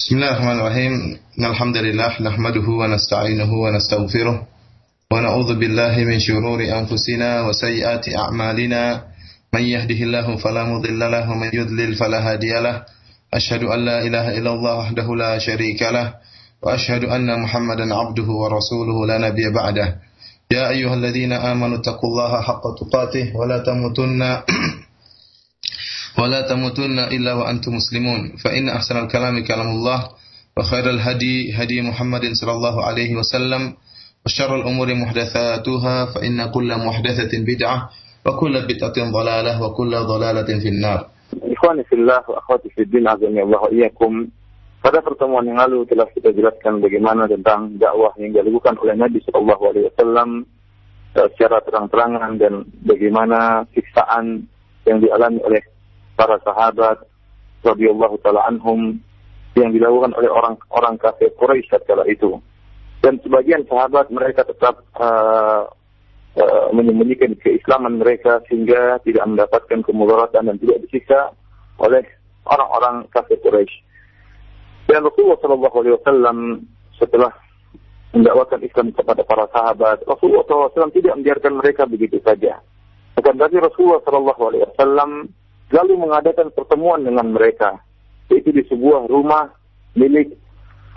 بسم الله الرحمن الرحيم الحمد لله نحمده ونستعينه ونستغفره ونعوذ بالله من شرور أنفسنا وسيئات أعمالنا من يهده الله فلا مضل له ومن يضلل فلا هادي له أشهد أن لا إله إلا الله وحده لا شريك له وأشهد أن محمدا عبده ورسوله لا نبي بعده يا أيها الذين آمنوا اتقوا الله حق تقاته ولا تموتن ولا تموتن إلا وأنتم مسلمون فإن أحسن الكلام كلام الله وخير الهدي هدي محمد صلى الله عليه وسلم وشر الأمور محدثاتها فإن كل محدثة بدعة وكل بدعة ضلالة وكل ضلالة في النار Ikhwani fillah wa akhwati fiddin azami Allah wa iyyakum. Pada pertemuan yang lalu telah kita jelaskan bagaimana tentang dakwah yang dilakukan oleh Nabi Shallallahu alaihi wasallam secara terang-terangan dan bagaimana siksaan yang dialami oleh para sahabat radhiyallahu taala anhum yang dilakukan oleh orang-orang kafir Quraisy kala itu. Dan sebagian sahabat mereka tetap uh, uh, menyembunyikan keislaman mereka sehingga tidak mendapatkan kemudaratan dan tidak disiksa oleh orang-orang kafir Quraisy. Dan Rasulullah Shallallahu Alaihi Wasallam setelah mendakwakan Islam kepada para sahabat, Rasulullah SAW tidak membiarkan mereka begitu saja. Akan tetapi Rasulullah Shallallahu Alaihi Wasallam lalu mengadakan pertemuan dengan mereka, yaitu di sebuah rumah milik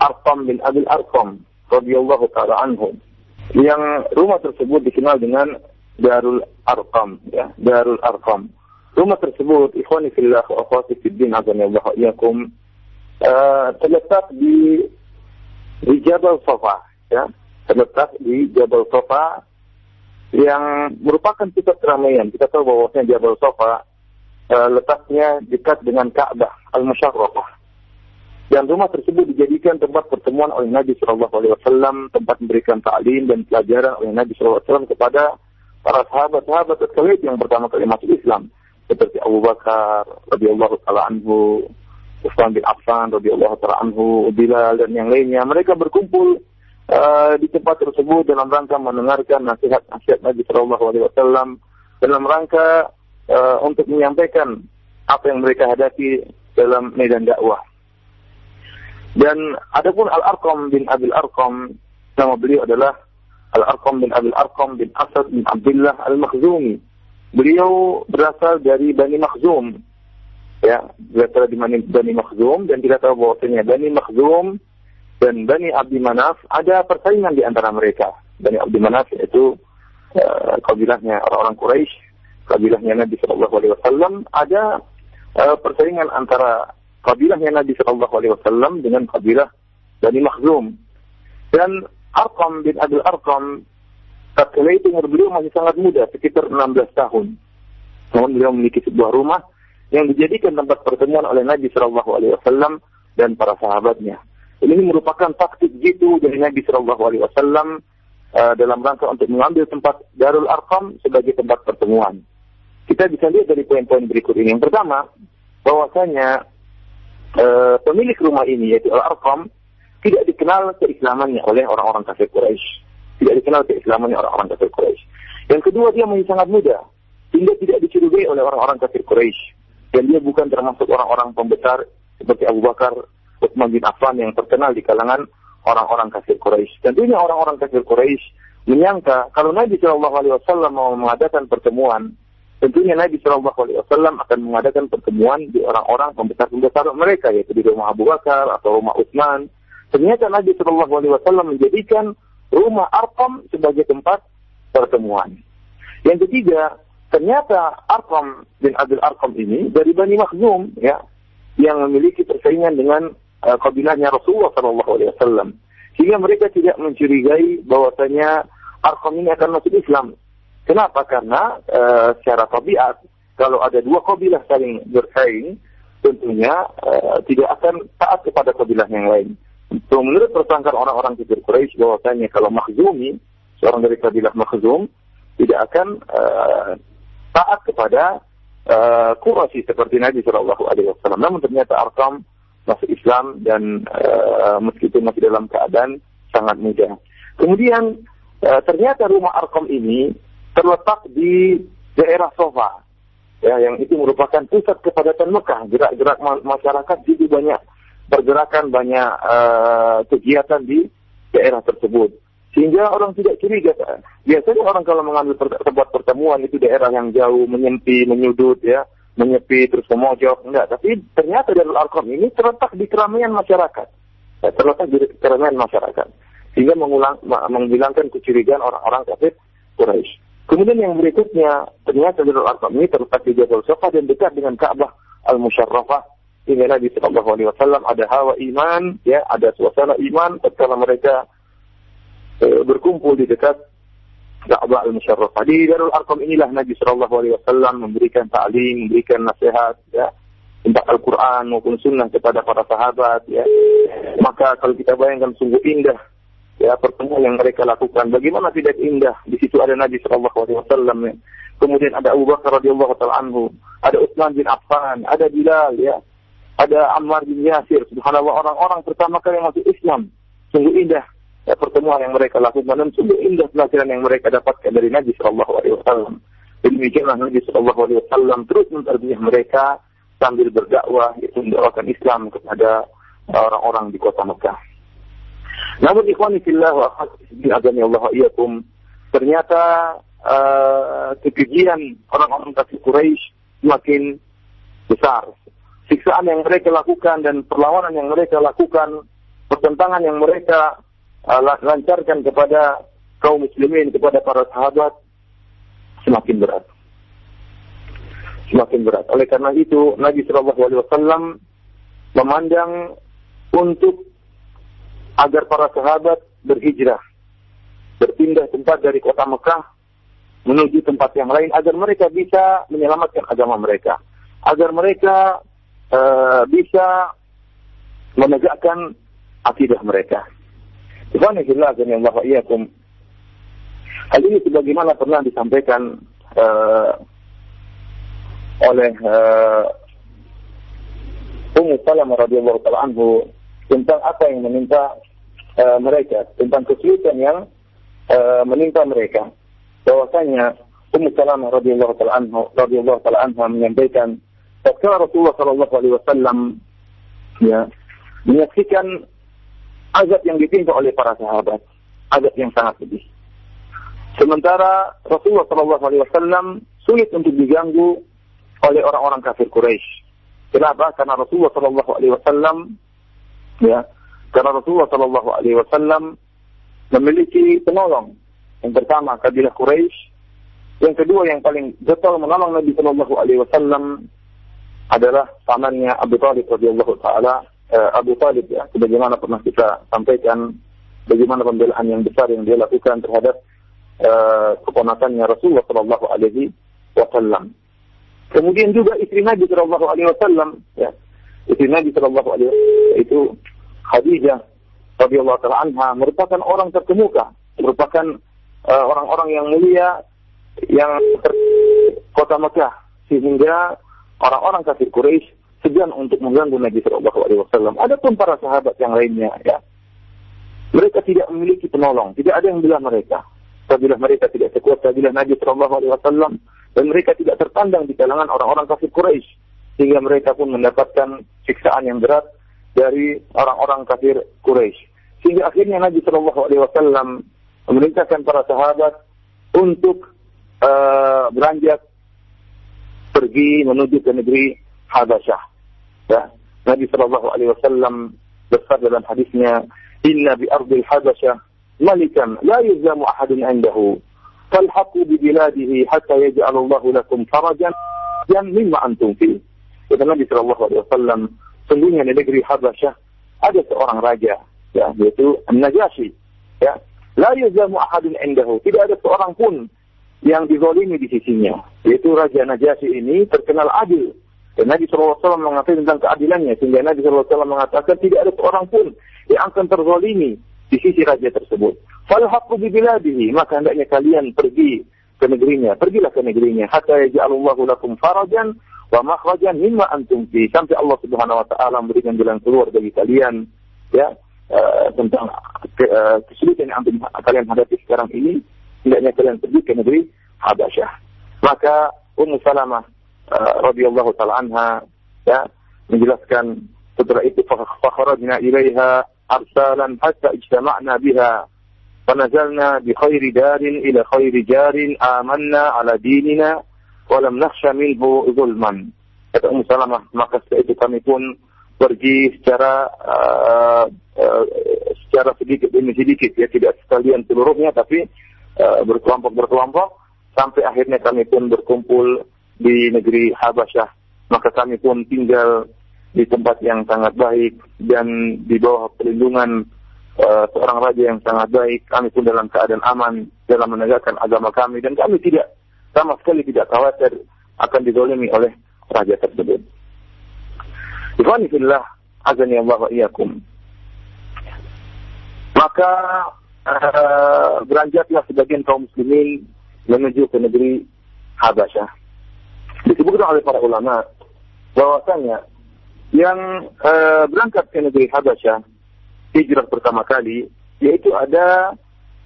Arqam bin Abil Arqam radhiyallahu taala anhum. Yang rumah tersebut dikenal dengan Darul Arqam, ya, Darul Arqam. Rumah tersebut, ikhwani fillah wa akhwati fid din azanillahu iyakum, uh, terletak di di Jabal Safa, ya. Terletak di Jabal Safa yang merupakan pusat keramaian. Kita tahu bahwasanya Jabal Safa uh, letaknya dekat dengan Ka'bah Al-Musharrafah. Dan rumah tersebut dijadikan tempat pertemuan oleh Nabi Shallallahu Alaihi Wasallam, tempat memberikan ta'lim dan pelajaran oleh Nabi Shallallahu Alaihi Wasallam kepada para sahabat-sahabat sekalian yang pertama kali masuk Islam seperti Abu Bakar radhiyallahu taala anhu, Utsman bin Affan radhiyallahu taala anhu, Bilal dan yang lainnya. Mereka berkumpul uh, di tempat tersebut dalam rangka mendengarkan nasihat-nasihat Nabi Shallallahu alaihi wasallam dalam rangka uh, untuk menyampaikan apa yang mereka hadapi dalam medan dakwah. Dan adapun Al-Arqam bin Abil Arqam nama beliau adalah Al-Arqam bin Abil Arqam bin Asad bin Abdullah Al-Makhzumi Beliau berasal dari Bani Makhzum. Ya, berasal dari Bani, Bani Makhzum dan kita tahu bahwasanya Bani Makhzum dan Bani Abdi Manaf ada persaingan di antara mereka. Bani Abdi Manaf yaitu uh, kabilahnya orang-orang Quraisy, kabilahnya Nabi Shallallahu Alaihi Wasallam ada uh, persaingan antara kabilahnya Nabi Shallallahu Alaihi Wasallam dengan kabilah Bani Makhzum. Dan Arqam bin Abdul Arqam tatkala itu umur beliau masih sangat muda, sekitar 16 tahun. Namun beliau memiliki sebuah rumah yang dijadikan tempat pertemuan oleh Nabi Shallallahu Alaihi Wasallam dan para sahabatnya. Ini merupakan taktik jitu dari Nabi Shallallahu Alaihi Wasallam uh, dalam rangka untuk mengambil tempat Darul Arqam sebagai tempat pertemuan. Kita bisa lihat dari poin-poin berikut ini. Yang pertama, bahwasanya uh, pemilik rumah ini yaitu Al Arqam tidak dikenal keislamannya oleh orang-orang kafir Quraisy tidak dikenal keislamannya orang-orang kafir Quraisy. Yang kedua dia masih sangat muda, sehingga tidak dicurigai oleh orang-orang kafir Quraisy. Dan dia bukan termasuk orang-orang pembesar seperti Abu Bakar, Utsman bin Affan yang terkenal di kalangan orang-orang kafir Quraisy. Tentunya orang-orang kafir Quraisy menyangka kalau Nabi Shallallahu Alaihi Wasallam mau mengadakan pertemuan, tentunya Nabi Shallallahu Alaihi Wasallam akan mengadakan pertemuan di orang-orang pembesar-pembesar mereka, yaitu di rumah Abu Bakar atau rumah Utsman. Ternyata Nabi Shallallahu Alaihi Wasallam menjadikan rumah Arqam sebagai tempat pertemuan. Yang ketiga, ternyata Arqam bin Abdul Arqam ini dari Bani Makhzum ya yang memiliki persaingan dengan uh, kabilahnya Rasulullah Shallallahu Alaihi Wasallam sehingga mereka tidak mencurigai bahwasanya Arqam ini akan masuk Islam. Kenapa? Karena uh, secara tabiat kalau ada dua kabilah saling bersaing tentunya uh, tidak akan taat kepada kabilah yang lain. So, menurut persangkaan orang-orang kafir Quraisy bahwasanya kalau Makhzumi, seorang dari kabilah Makhzum, tidak akan uh, taat kepada uh, Quraisy seperti Nabi Shallallahu Alaihi Wasallam. Namun ternyata Arkam masuk Islam dan uh, meskipun masih dalam keadaan sangat muda. Kemudian uh, ternyata rumah Arkam ini terletak di daerah Sofa, ya yang itu merupakan pusat kepadatan Mekah. Gerak-gerak masyarakat juga banyak pergerakan, banyak uh, kegiatan di daerah tersebut. Sehingga orang tidak curiga. Biasanya orang kalau mengambil tempat pertemuan itu daerah yang jauh, menyempi, menyudut, ya, menyepi, terus memojok. Enggak, tapi ternyata Darul Arqam ini terletak di keramaian masyarakat. Ya, terletak di keramaian masyarakat. Sehingga mengulang, menghilangkan kecurigaan orang-orang kafir Quraisy. Kemudian yang berikutnya, ternyata Darul Arqam ini terletak di Jabal Safa dan dekat dengan Ka'bah Al-Musharrafah sehingga Nabi Shallallahu Alaihi Wasallam ada hawa iman, ya, ada suasana iman ketika mereka e, berkumpul di dekat Ka'bah al-Musharrafah. Di Darul Arqam inilah Nabi Shallallahu Alaihi Wasallam memberikan ta'lim, memberikan nasihat, ya, tentang Al-Quran maupun Sunnah kepada para sahabat, ya. Maka kalau kita bayangkan sungguh indah, ya, pertemuan yang mereka lakukan. Bagaimana tidak indah? Di situ ada Nabi Shallallahu Alaihi Wasallam, ya. Kemudian ada Abu Bakar radhiyallahu anhu, ada Utsman bin Affan, ada Bilal, ya ada Ammar bin Yasir, subhanallah orang-orang pertama kali yang masuk Islam. Sungguh indah ya, pertemuan yang mereka lakukan dan sungguh indah pelajaran yang mereka dapatkan dari Nabi Shallallahu Alaihi Wasallam. Demikianlah Nabi Shallallahu Alaihi Wasallam terus menterbiah mereka sambil berdakwah yaitu mendakwakan Islam kepada orang-orang di kota Mekah. Namun ikhwani fillah wa akhwati Allah iyakum ternyata uh, kekejian orang-orang kafir Quraisy semakin besar siksaan yang mereka lakukan dan perlawanan yang mereka lakukan, pertentangan yang mereka uh, lancarkan kepada kaum muslimin, kepada para sahabat, semakin berat. Semakin berat. Oleh karena itu, Nabi Shallallahu Alaihi Wasallam memandang untuk agar para sahabat berhijrah, berpindah tempat dari kota Mekah menuju tempat yang lain agar mereka bisa menyelamatkan agama mereka, agar mereka uh, bisa menegakkan akidah mereka. Hal ini sebagaimana pernah disampaikan uh, oleh uh, Ummu Salamah radhiyallahu taala anhu tentang apa yang menimpa uh, mereka, tentang kesulitan yang uh, menimpa mereka. Bahwasanya Ummu Salamah radhiyallahu taala anhu radhiyallahu taala anha menyampaikan tatkala Rasulullah Shallallahu Alaihi Wasallam ya menyaksikan azab yang ditimpa oleh para sahabat, azab yang sangat pedih. Sementara Rasulullah Shallallahu Alaihi Wasallam sulit untuk diganggu oleh orang-orang kafir Quraisy. Kenapa? Karena Rasulullah Shallallahu Alaihi Wasallam ya, karena Rasulullah Shallallahu Alaihi Wasallam memiliki penolong. Yang pertama kabilah Quraisy, yang kedua yang paling betul menolong Nabi Shallallahu Alaihi Wasallam adalah pamannya Abu Talib radhiyallahu taala eh, Abu Talib ya sebagaimana pernah kita sampaikan bagaimana pembelaan yang besar yang dia lakukan terhadap eh, keponakannya Rasulullah Shallallahu alaihi wasallam. Kemudian juga istri Nabi Shallallahu alaihi wasallam ya. Istri Nabi Shallallahu alaihi wasallam itu Khadijah radhiyallahu taala anha merupakan orang terkemuka, merupakan uh, orang-orang yang mulia yang ter kota Mekah sehingga orang-orang kafir Quraisy segan untuk mengganggu Nabi Shallallahu Alaihi Wasallam. Adapun para sahabat yang lainnya, ya, mereka tidak memiliki penolong, tidak ada yang bilang mereka. Apabila mereka tidak sekuat apabila Nabi Shallallahu Alaihi Wasallam dan mereka tidak terpandang di kalangan orang-orang kafir Quraisy, sehingga mereka pun mendapatkan siksaan yang berat dari orang-orang kafir Quraisy. Sehingga akhirnya Nabi Shallallahu Alaihi Wasallam memerintahkan para sahabat untuk uh, beranjak pergi menuju ke negeri Habasyah. Ya. Nabi Shallallahu Alaihi Wasallam bersabda dalam hadisnya, Inna bi ardil Habasyah malikan la yuzlamu ahadun indahu. Falhaqu bi biladihi hatta yaj'al Allah lakum farajan yang mimma antum fi. Kata Nabi Shallallahu Alaihi Wasallam, sungguhnya di negeri Habasyah ada seorang raja, ya, yaitu An-Najasyi. Ya. La yuzlamu ahadun indahu. Tidak ada seorang pun yang dizolimi di sisinya. Yaitu Raja Najasyi ini terkenal adil. Dan Nabi SAW mengatakan tentang keadilannya. Sehingga Nabi SAW mengatakan tidak ada seorang pun yang akan terzolimi di sisi raja tersebut. Falhaqu bibiladihi. Maka hendaknya kalian pergi ke negerinya. Pergilah ke negerinya. Hatta yaja'alullahu lakum farajan wa makhrajan mimma antum fi. Sampai Allah Subhanahu wa taala memberikan jalan keluar bagi kalian ya uh, tentang ke, uh, kesulitan yang antum kalian hadapi sekarang ini hendaknya kalian pergi ke negeri Habasyah. Maka Ummu Salamah uh, radhiyallahu taala anha ya menjelaskan setelah itu fakhrajna ilaiha arsalan hatta ijtama'na biha فنزلنا بخير دار إلى خير جار آمنا على ديننا walam nakhsha minhu zulman. Kata Ummu Salamah, maka setelah itu kami pun pergi secara uh, uh, secara sedikit demi sedikit. Ya tidak sekalian seluruhnya tapi uh, berkelompok berkelompok sampai akhirnya kami pun berkumpul di negeri Habasyah. Maka kami pun tinggal di tempat yang sangat baik dan di bawah perlindungan uh, seorang raja yang sangat baik. Kami pun dalam keadaan aman dalam menegakkan agama kami. Dan kami tidak sama sekali tidak khawatir akan didolimi oleh raja tersebut. Ikhwani fillah, azani Allah wa iyakum. Maka uh, beranjaklah sebagian kaum muslimin menuju ke negeri Habasyah. Disebutkan oleh para ulama bahwasanya yang uh, berangkat ke negeri Habasyah hijrah pertama kali yaitu ada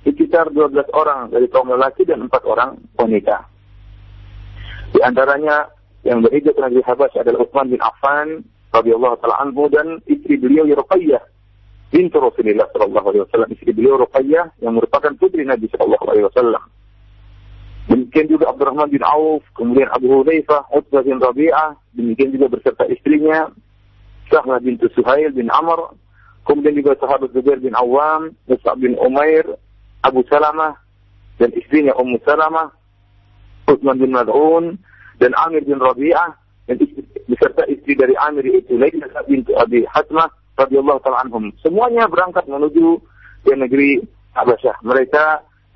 sekitar 12 orang dari kaum lelaki dan 4 orang wanita. Antaranya yang berhijrah ke negeri Habasyah adalah Utsman bin Affan radhiyallahu taala anhu dan istri beliau Ruqayyah bintu Rasulullah sallallahu alaihi wasallam istri beliau Ruqayyah yang merupakan putri Nabi sallallahu alaihi wasallam. Demikian juga Abdurrahman bin Auf, kemudian Abu Hudzaifah, Utbah bin Rabi'ah, demikian juga berserta istrinya Sahlah bintu Suhail bin Amr, kemudian juga sahabat Zubair bin Awam, Mus'ab bin Umair, Abu Salamah, dan istrinya Ummu Salamah, Utsman bin Mad'un, dan Amir bin Rabi'ah, dan beserta istri dari Amir itu Lailah bintu Abi Hatmah, radhiyallahu taala anhum. Semuanya berangkat menuju ke negeri Habasyah. Mereka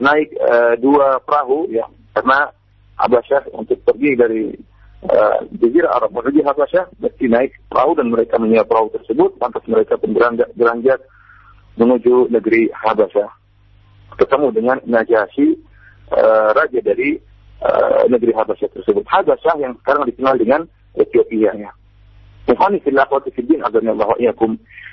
naik uh, dua perahu ya karena Habasyah untuk pergi dari uh, Jazirah Arab menuju Habasyah mesti naik perahu dan mereka menyewa perahu tersebut lantas mereka pun beranjak, beranjak menuju negeri Habasyah ketemu dengan Najasyi uh, raja dari uh, negeri Habasyah tersebut Habasyah yang sekarang dikenal dengan Ethiopia ya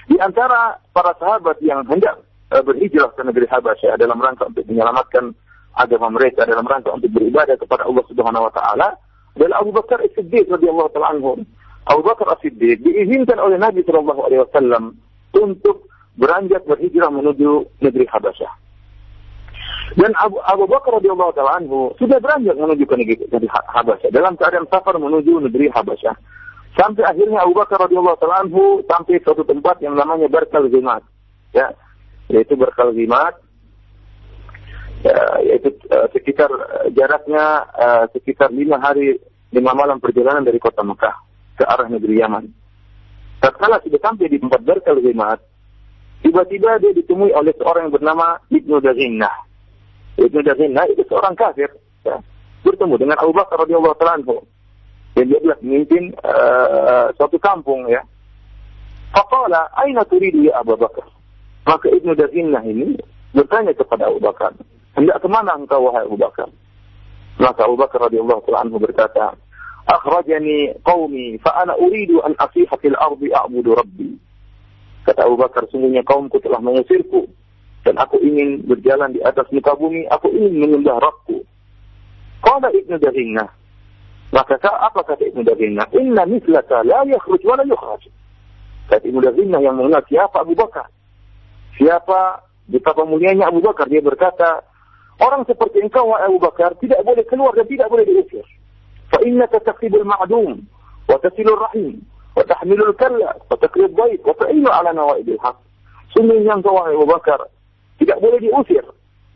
di antara para sahabat yang hendak uh, berhijrah ke negeri Habasyah dalam rangka untuk menyelamatkan agama mereka dalam rangka untuk beribadah kepada Allah Subhanahu wa taala adalah Abu Bakar As-Siddiq radhiyallahu taala anhu. Abu Bakar As-Siddiq diizinkan oleh Nabi sallallahu alaihi wasallam untuk beranjak berhijrah menuju negeri Habasyah. Dan Abu, Abu Bakar radhiyallahu taala anhu sudah beranjak menuju ke negeri, negeri Habasyah dalam keadaan safar menuju negeri Habasyah. Sampai akhirnya Abu Bakar radhiyallahu taala anhu sampai suatu tempat yang namanya Barkal Zimat. Ya, yaitu Barkal Zimat ya, yaitu uh, sekitar uh, jaraknya uh, sekitar lima hari lima malam perjalanan dari kota Mekah ke arah negeri Yaman. Tatkala sudah sampai di tempat berkal Zimat, tiba-tiba dia ditemui oleh seorang yang bernama Ibnu Dazinnah. Ibnu Dazinnah itu seorang kafir. Ya. Bertemu dengan Abu Bakar radhiyallahu taala. Dan dia adalah pemimpin uh, suatu kampung ya. Faqala, "Aina turidu ya Abu Bakar?" Maka Ibnu Dazinnah ini bertanya kepada Abu Bakar, hendak ke mana engkau wahai Abu Bakar? Maka Abu Bakar radhiyallahu taala anhu berkata, "Akhrajani qaumi fa ana uridu an asiha fil ardi a'budu rabbi." Kata Abu Bakar, sungguhnya kaumku telah mengusirku dan aku ingin berjalan di atas muka bumi, aku ingin menyembah Rabbku. Qala Ibnu Dahinnah. Maka apa kata Ibnu Dahinnah? Inna mislaka la yakhruj wa la yukhraj. Kata Ibnu Dahinnah yang mengenal siapa Abu Bakar. Siapa betapa mulianya Abu Bakar. Dia berkata, orang seperti engkau wahai Abu Bakar tidak boleh keluar dan tidak boleh diusir. Fa innaka taqibul ma'dum wa tasilur rahim wa tahmilul kalla wa taqrib bayt, wa ta'inu ala nawaidil haqq. Sungguhnya yang wahai Abu Bakar tidak boleh diusir.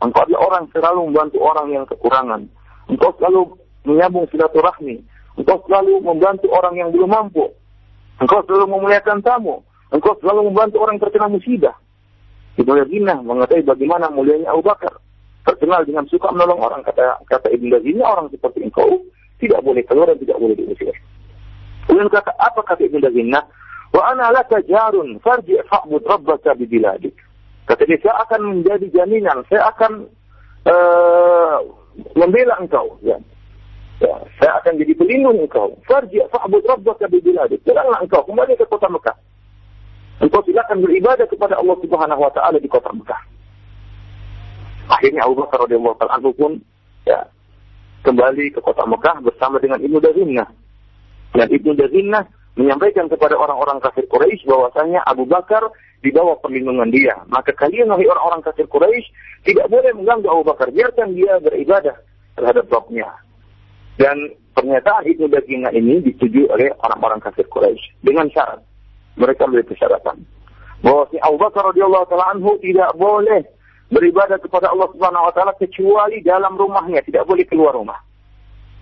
Engkau adalah orang selalu membantu orang yang kekurangan. Engkau selalu menyambung silaturahmi. Engkau selalu membantu orang yang belum mampu. Engkau selalu memuliakan tamu. Engkau selalu membantu orang yang terkena musibah. Ibnu Yadinah mengetahui bagaimana mulianya Abu Bakar terkenal dengan suka menolong orang kata kata Ibn Lazimnya orang seperti engkau tidak boleh keluar dan tidak boleh diusir. Kemudian kata apa kata Ibn Lazimnya? Wa ana laka jarun farji fa'bud rabbaka bi biladik. Kata dia saya akan menjadi jaminan, saya akan uh, membela engkau ya. ya. saya akan jadi pelindung engkau. Farji fa'bud rabbaka bi biladik. Engkau kembali ke kota Mekah. Engkau silakan beribadah kepada Allah Subhanahu wa taala di kota Mekah. Akhirnya Abu Bakar radhiyallahu taala pun ya kembali ke kota Mekah bersama dengan Ibnu Dazinnah. Dan Ibnu Dazinnah menyampaikan kepada orang-orang kafir Quraisy bahwasanya Abu Bakar di bawah perlindungan dia. Maka kalian wahai orang-orang kafir Quraisy tidak boleh mengganggu Abu Bakar, biarkan dia beribadah terhadap Rabbnya. Dan pernyataan Ibnu Dagina ini disetujui oleh orang-orang kafir Quraisy dengan syarat. Mereka memiliki persyaratan bahwa si Abu Bakar radhiyallahu taala anhu tidak boleh beribadah kepada Allah Subhanahu wa taala kecuali dalam rumahnya, tidak boleh keluar rumah.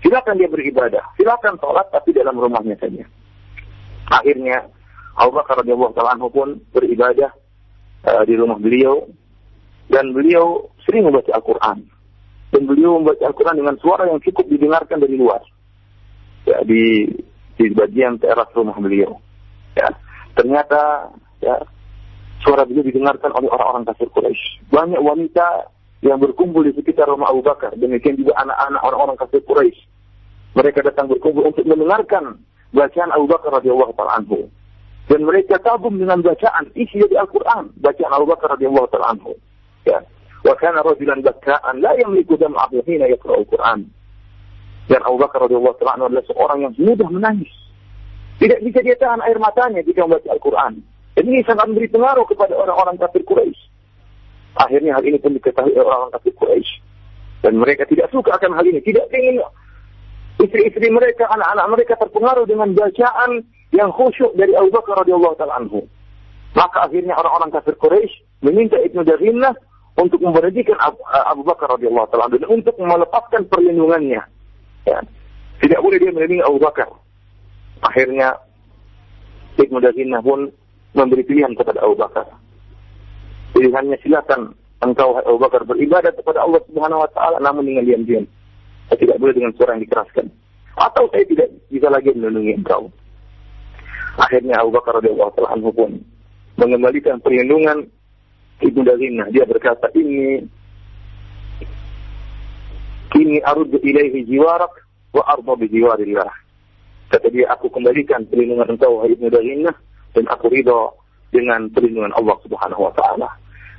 Silakan dia beribadah, silakan sholat tapi dalam rumahnya saja. Akhirnya Abu Bakar radhiyallahu taala anhu pun beribadah uh, di rumah beliau dan beliau sering membaca Al-Qur'an. Dan beliau membaca Al-Qur'an dengan suara yang cukup didengarkan dari luar. Ya, di di bagian teras rumah beliau. Ya, ternyata ya suara beliau didengarkan oleh orang-orang kafir Quraisy. Banyak wanita yang berkumpul di sekitar rumah Abu Bakar. Demikian juga anak-anak orang-orang kafir Quraisy. Mereka datang berkumpul untuk mendengarkan bacaan Abu Bakar radhiyallahu taala. Dan mereka kagum dengan bacaan isi dari Al-Quran. Bacaan Abu Bakar radhiyallahu taala anhu. Ya. Wa kana rajulan bakka'an la yamliku dam'ahu hina yaqra'u Al-Quran. Dan Abu Bakar radhiyallahu taala anhu adalah seorang yang mudah menangis. Tidak bisa dia tahan air matanya jika membaca Al-Quran. Dan ini sangat memberi pengaruh kepada orang-orang kafir Quraisy. Akhirnya hal ini pun diketahui oleh orang-orang kafir Quraisy. Dan mereka tidak suka akan hal ini. Tidak ingin istri-istri mereka, anak-anak mereka terpengaruh dengan bacaan yang khusyuk dari Abu Bakar radhiyallahu taala anhu. Maka akhirnya orang-orang kafir Quraisy meminta Ibnu Darinah untuk memberhentikan Abu Bakar radhiyallahu taala dan untuk melepaskan perlindungannya. Ya. Tidak boleh dia melindungi Abu Bakar. Akhirnya Ibnu Darinah pun memberi pilihan kepada Abu Bakar. Pilihannya silakan engkau Abu Bakar beribadah kepada Allah Subhanahu wa taala namun dengan diam-diam. Tidak boleh dengan suara yang dikeraskan. Atau saya tidak bisa lagi melindungi engkau. Akhirnya Abu Bakar radhiyallahu anhu pun mengembalikan perlindungan Ibnu Dazinah. Dia berkata, ini ini arud ilaihi jiwarak wa arda bi jiwarillah. Kata dia, aku kembalikan perlindungan engkau, wahai Ibnu Dazinah, dan aku ridho dengan perlindungan Allah Subhanahu wa taala.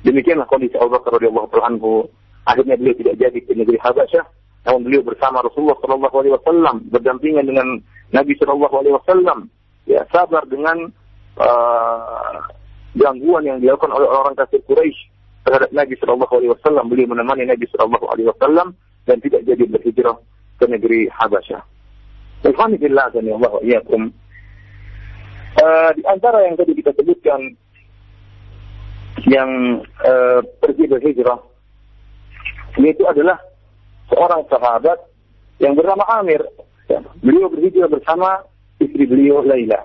Demikianlah kondisi Abu Bakar radhiyallahu anhu. Akhirnya beliau tidak jadi ke negeri Habasyah namun beliau bersama Rasulullah Shallallahu Alaihi Wasallam berdampingan dengan Nabi Shallallahu Alaihi Wasallam ya sabar dengan uh, gangguan yang dilakukan oleh orang kafir Quraisy terhadap Nabi Shallallahu Alaihi Wasallam beliau menemani Nabi Shallallahu Alaihi Wasallam dan tidak jadi berhijrah ke negeri Habasyah. Alhamdulillah dan ya Allah iyakum. Uh, di antara yang tadi kita sebutkan yang uh, pergi berhijrah ini itu adalah seorang sahabat yang bernama Amir. Ya, beliau berhijrah bersama istri beliau Laila.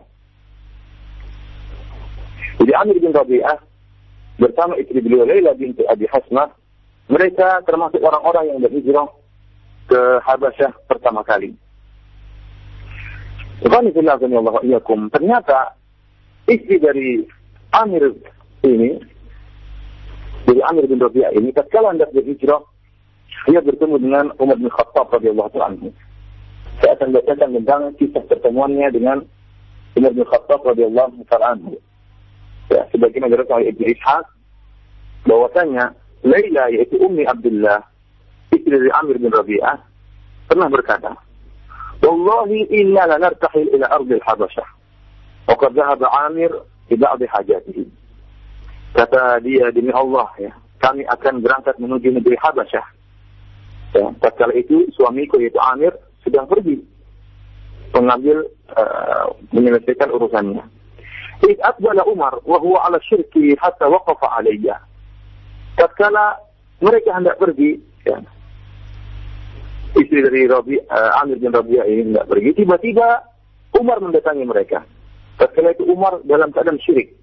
Jadi Amir bin Rabi'ah bersama istri beliau Laila binti Abi Hasnah, mereka termasuk orang-orang yang berhijrah ke Habasyah pertama kali. Ternyata istri dari Amir ini, dari Amir bin Rabi'ah ini, tatkala hendak berhijrah dia bertemu dengan Umar bin Khattab radhiyallahu anhu. Saya akan bacakan tentang kisah pertemuannya dengan Umar bin Khattab radhiyallahu anhu. Ya, sebagaimana diriwayatkan oleh Ibnu Ishaq bahwasanya Laila yaitu Ummi Abdullah istri dari Amir bin Rabi'ah pernah berkata, "Wallahi inna lanartahil ila ardil Habasyah." Wa qad dhahaba Amir bi ba'd hajatihi. Kata dia demi Allah ya, kami akan berangkat menuju negeri Habasyah Ya, tatkala itu suamiku yaitu Amir sedang pergi mengambil uh, menyelesaikan urusannya. Id aqbala Umar wa huwa ala syirki hatta waqafa alayya. Tatkala mereka hendak pergi, ya, istri dari Rabi, uh, Amir bin Rabi'ah ini hendak pergi, tiba-tiba Umar mendatangi mereka. Tatkala itu Umar dalam keadaan syirik.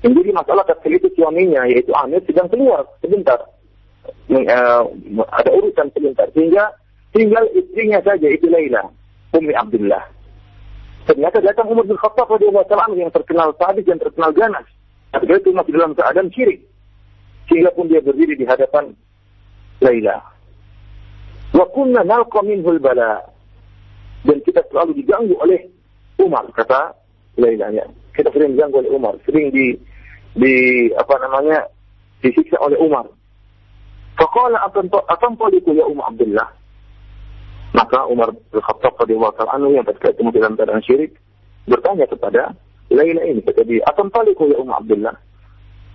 Jadi masalah tatkala itu suaminya yaitu Amir sedang keluar sebentar uh, ada urusan sebentar sehingga tinggal istrinya saja itu Laila Ummi Abdullah ternyata datang Umar bin Khattab radhiyallahu taala yang terkenal sadis dan terkenal ganas tapi itu masih dalam keadaan syirik sehingga pun dia berdiri di hadapan Laila wa kunna nalqa minhul bala dan kita selalu diganggu oleh Umar kata Laila ya kita sering diganggu oleh Umar sering di di apa namanya disiksa oleh Umar Faqala atantaliku ya Umar Abdullah. Maka Umar bin Khattab radhiyallahu anhu yang ketika itu dalam keadaan syirik, bertanya kepada Laila ini kata dia, "Akan taliku ya Ummu Abdullah?"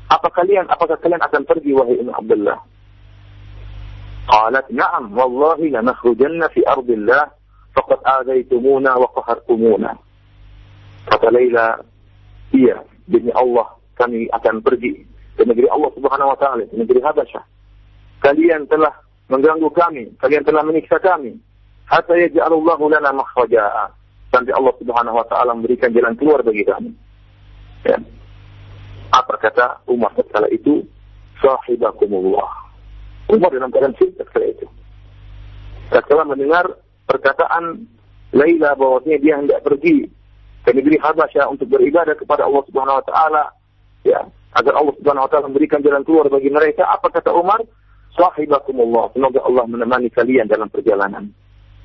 Apa kalian apakah kalian akan pergi wahai Ummu Abdullah? Qalat, "Na'am, wallahi lanakhrujanna fi ardillah faqad adaitumuna wa qahartumuna." Kata Laila, "Iya, demi Allah kami akan pergi ke negeri Allah Subhanahu wa taala, negeri Habasyah. Kalian telah mengganggu kami, kalian telah menyiksa kami. Hatta yaj'alullahu lana makhraja sampai Allah Subhanahu wa taala memberikan jalan keluar bagi kami. Ya. Apa kata Umar kala itu? Sahibakumullah. Umar dalam keadaan cinta kala itu. Tatkala mendengar perkataan Laila bahwasanya dia hendak pergi ke negeri Habasyah untuk beribadah kepada Allah Subhanahu wa taala, ya, agar Allah Subhanahu wa taala memberikan jalan keluar bagi mereka. Apa kata Umar? Sahibakumullah. Semoga Allah menemani kalian dalam perjalanan.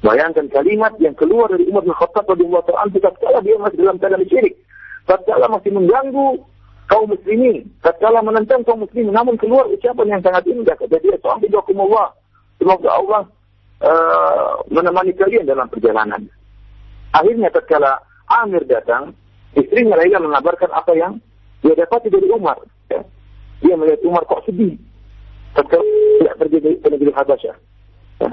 Bayangkan kalimat yang keluar dari Umar bin Khattab radhiyallahu taala tatkala dia masih dalam keadaan syirik, tatkala masih mengganggu kaum muslimin, tatkala menentang kaum muslimin, namun keluar ucapan yang sangat indah kata dia, "Sahibakumullah." Semoga Allah uh, menemani kalian dalam perjalanan. Akhirnya tatkala Amir datang, istrinya Laila mengabarkan apa yang dia dapat dari Umar. Ya. Dia melihat Umar kok sedih. Tatkala tidak pergi ke negeri Habasyah. Ya.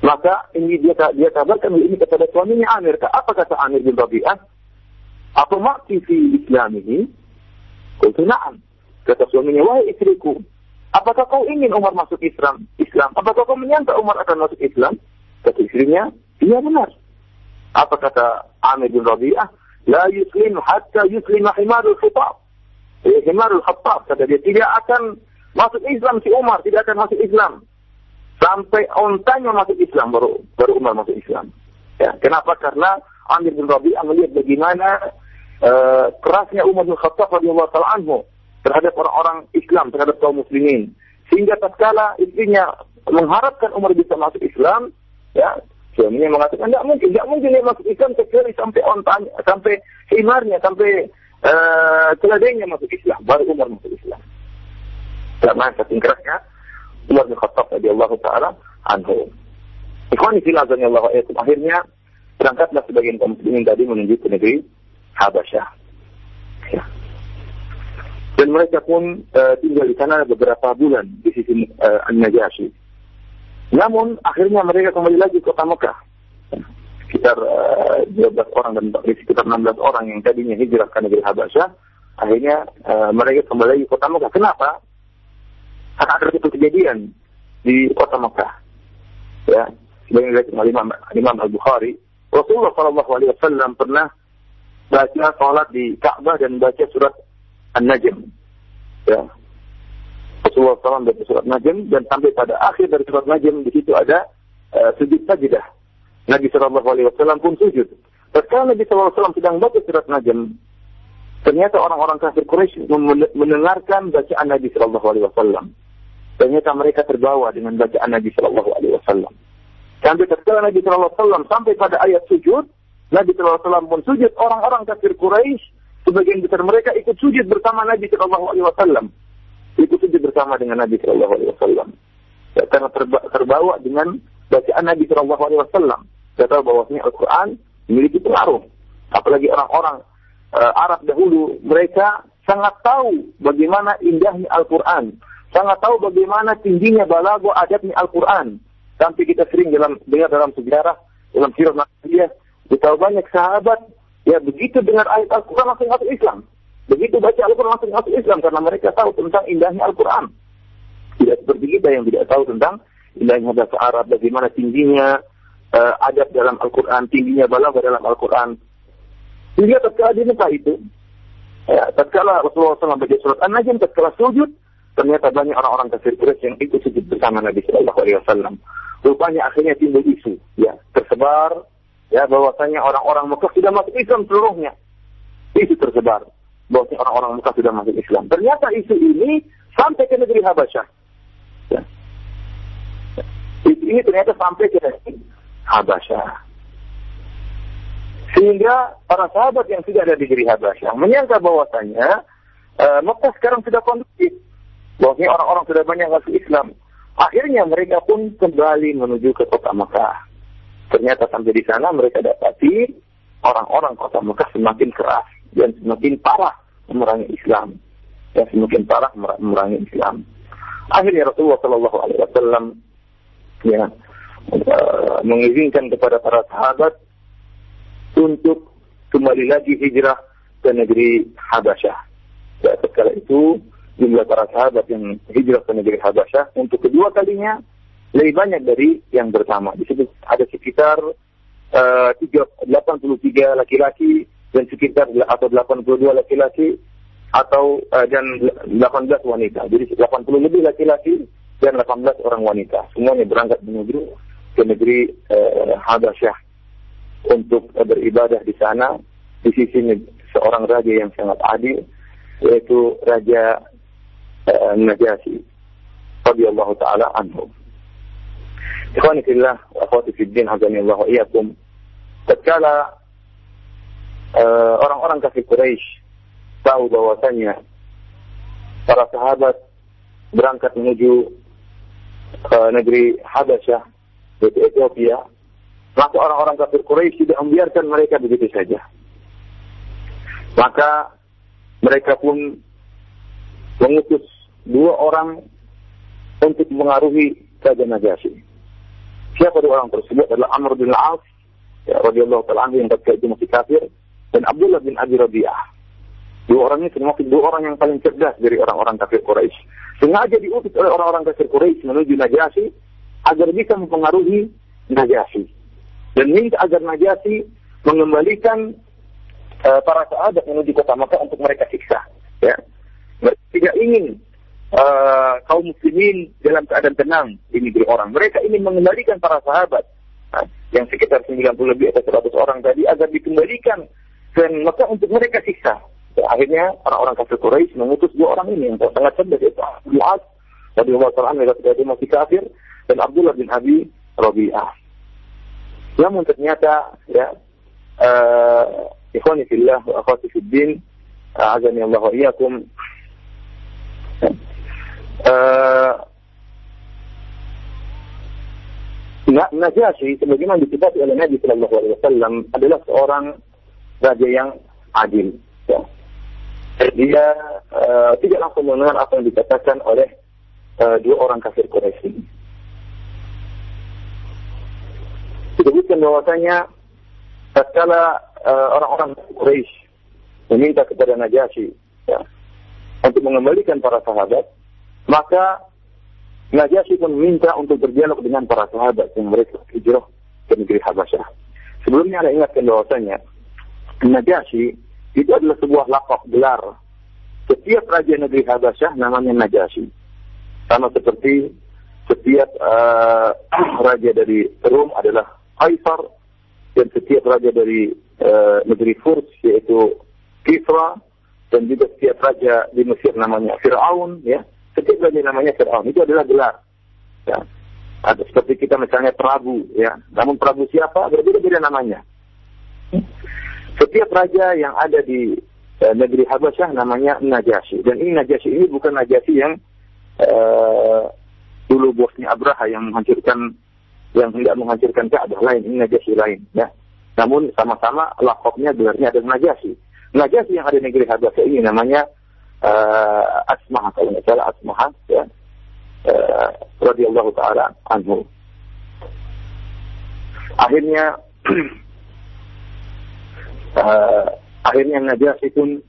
Maka ini dia dia kabarkan ini kepada suaminya Amir. Apa kata Amir bin Rabi'ah? Apa makti fi Islam ini? Kultu na'am. Kata suaminya, wahai istriku, apakah kau ingin Umar masuk Islam? Islam? Apakah kau menyangka Umar akan masuk Islam? Kata istrinya, iya benar. Apa kata Amir bin Rabi'ah? La yuslim hatta yuslim himarul khitab. Eh, himarul khattab. Kata dia, tidak akan masuk Islam si Umar, tidak akan masuk Islam sampai ontanya masuk Islam baru baru Umar masuk Islam. Ya, kenapa? Karena Amir bin Rabi'ah melihat bagaimana uh, kerasnya Umar bin Khattab radhiyallahu taala anhu terhadap orang-orang Islam, terhadap kaum muslimin. Sehingga tatkala istrinya mengharapkan Umar bisa masuk Islam, ya, suaminya mengatakan tidak mungkin, tidak mungkin dia masuk Islam kecuali sampai ontanya, sampai himarnya, sampai uh, keledainya masuk Islam, baru Umar masuk Islam. Karena saking kerasnya Umar bin Khattab radhiyallahu taala anhu. Ikhwani fillah Allah akhirnya berangkatlah sebagian kaum muslimin tadi menuju ke negeri Habasyah. Ya. Dan mereka pun uh, tinggal di sana beberapa bulan di sisi uh, An-Najasyi. Namun akhirnya mereka kembali lagi ke kota Mekah. Sekitar uh, 12 orang dan sekitar 16 orang yang tadinya hijrah ke negeri Habasyah, akhirnya uh, mereka kembali lagi ke kota Mekah. Kenapa? Karena ada satu kejadian di kota Mekah. Ya, sebagai Imam, Imam Al Bukhari, Rasulullah Shallallahu Alaihi Wasallam pernah baca salat di Ka'bah dan baca surat An-Najm. Ya. Rasulullah SAW baca surat Najm dan sampai pada akhir dari surat Najm di situ ada uh, sujud sajidah. Nabi Shallallahu Alaihi Wasallam pun sujud. Tatkala Nabi Shallallahu sedang baca surat Najm, ternyata orang-orang kafir Quraisy mendengarkan bacaan Nabi Shallallahu Alaihi Wasallam. Ternyata mereka terbawa dengan bacaan Nabi Shallallahu Alaihi Wasallam. Sampai ketika Nabi Shallallahu Alaihi Wasallam sampai pada ayat sujud, Nabi Shallallahu Alaihi Wasallam pun sujud. Orang-orang kafir Quraisy, sebagian besar mereka ikut sujud bersama Nabi Shallallahu Alaihi Wasallam. Ikut sujud bersama dengan Nabi Shallallahu Alaihi Wasallam. Ya, karena terba terbawa dengan bacaan Nabi Shallallahu Alaihi Wasallam. Kita tahu bahwasanya Al-Quran memiliki pengaruh. Apalagi orang-orang uh, Arab dahulu, mereka sangat tahu bagaimana indahnya Al-Quran sangat tahu bagaimana tingginya balago adabnya Al-Quran. Sampai kita sering dalam dengar dalam sejarah, dalam sirah Nabi kita banyak sahabat ya begitu dengar ayat Al-Quran langsung masuk Islam. Begitu baca Al-Quran langsung masuk Islam karena mereka tahu tentang indahnya Al-Quran. Tidak seperti kita yang tidak tahu tentang indahnya bahasa Arab, bagaimana tingginya uh, adab dalam Al-Quran, tingginya balago dalam Al-Quran. Sehingga tatkala di Mekah itu, ya, tatkala Rasulullah SAW baca surat An-Najm, tatkala sujud, ternyata banyak orang-orang kafir Quraisy yang ikut sujud bersama Nabi Shallallahu Alaihi Wasallam. Rupanya akhirnya timbul isu, ya tersebar, ya bahwasanya orang-orang Mekah sudah masuk Islam seluruhnya. Isu tersebar bahwasanya orang-orang Mekah sudah masuk Islam. Ternyata isu ini sampai ke negeri Habasyah. Ya. Isu ini ternyata sampai ke negeri Habasyah. Sehingga para sahabat yang sudah ada di negeri Habasyah menyangka bahwasanya uh, Mekah sekarang sudah kondusif bahwasanya orang-orang sudah banyak masuk Islam. Akhirnya mereka pun kembali menuju ke kota Mekah. Ternyata sampai di sana mereka dapati orang-orang kota Mekah semakin keras dan semakin parah memerangi Islam. Dan semakin parah memerangi Islam. Akhirnya Rasulullah Shallallahu Alaihi Wasallam ya uh, mengizinkan kepada para sahabat untuk kembali lagi hijrah ke negeri Habasyah. Ya, setelah itu jumlah para sahabat yang hijrah ke negeri Habasyah untuk kedua kalinya lebih banyak dari yang pertama. Di situ ada sekitar uh, 83 laki-laki dan sekitar atau 82 laki-laki atau uh, dan 18 wanita. Jadi 80 lebih laki-laki dan 18 orang wanita. Semuanya berangkat menuju ke negeri uh, Habasyah untuk uh, beribadah di sana. Di sisi seorang raja yang sangat adil, yaitu Raja uh, Najasyi radhiyallahu taala anhu. Ikhwani fillah wa akhwati fid din hazani Allah iyyakum. Tatkala uh, orang-orang kafir Quraisy tahu bahwasanya para sahabat berangkat menuju ke negeri Habasyah yaitu Ethiopia, maka orang-orang kafir Quraisy tidak membiarkan mereka begitu saja. Maka mereka pun mengutus dua orang untuk mengaruhi Raja Najasyi. Siapa dua orang tersebut adalah Amr bin Al-As, ya, radhiyallahu taala yang ketika itu masih kafir, dan Abdullah bin Abi Rabi'ah. Dua orang ini termasuk dua orang yang paling cerdas dari orang-orang kafir Quraisy. Sengaja diutus oleh orang-orang kafir Quraisy menuju Najasyi agar bisa mempengaruhi Najasyi. Dan minta agar Najasyi mengembalikan uh, para sahabat menuju kota Makkah untuk mereka siksa. Ya. Mereka tidak ingin uh, kaum muslimin dalam keadaan tenang di negeri orang. Mereka ingin mengembalikan para sahabat nah, yang sekitar 90 lebih atau 100 orang tadi agar dikembalikan ke Mekah untuk mereka siksa. Ya, akhirnya orang-orang kafir Quraisy mengutus dua orang ini yang sangat cerdas yaitu Abdul As radhiyallahu taala ketika masih kafir dan Abdullah bin Abi Rabi'ah. Namun ternyata ya uh, ikhwani fillah wa akhwati Allah uh, Najasyi sebagaimana disebut oleh Nabi Shallallahu Alaihi Wasallam adalah seorang raja yang adil. Ya. Dia uh, tidak langsung mendengar apa yang dikatakan oleh uh, dua orang kafir Quraisy. Disebutkan bahwasanya tatkala uh, orang-orang Quraisy meminta kepada Najasyi ya, untuk mengembalikan para sahabat, maka Najasyi pun minta untuk berdialog dengan para sahabat yang mereka hijrah ke negeri Habasyah. Sebelumnya ada ingatkan bahwasanya Najasyi itu adalah sebuah lakop gelar. Setiap raja negeri Habasyah namanya Najasyi. Sama seperti setiap uh, raja dari Rom adalah Kaisar dan setiap raja dari uh, negeri Furs yaitu Kisra dan juga setiap raja di Mesir namanya Fir'aun ya setiap raja namanya Fir'aun. Itu adalah gelar. Ya. Ada seperti kita misalnya Prabu, ya. Namun Prabu siapa? Berbeda-beda namanya. Setiap raja yang ada di eh, negeri Habasyah namanya Najasyi. Dan ini Najasyi ini bukan Najasyi yang eh, dulu bosnya Abraha yang menghancurkan yang hendak menghancurkan Ka'bah lain. Ini Najasyi lain, ya. Namun sama-sama lakopnya gelarnya adalah Najasyi. Najasyi yang ada di negeri Habasyah ini namanya uh, Asmah kalau tidak salah Asmah ya uh, radhiyallahu taala anhu. Akhirnya uh, akhirnya Najasyi pun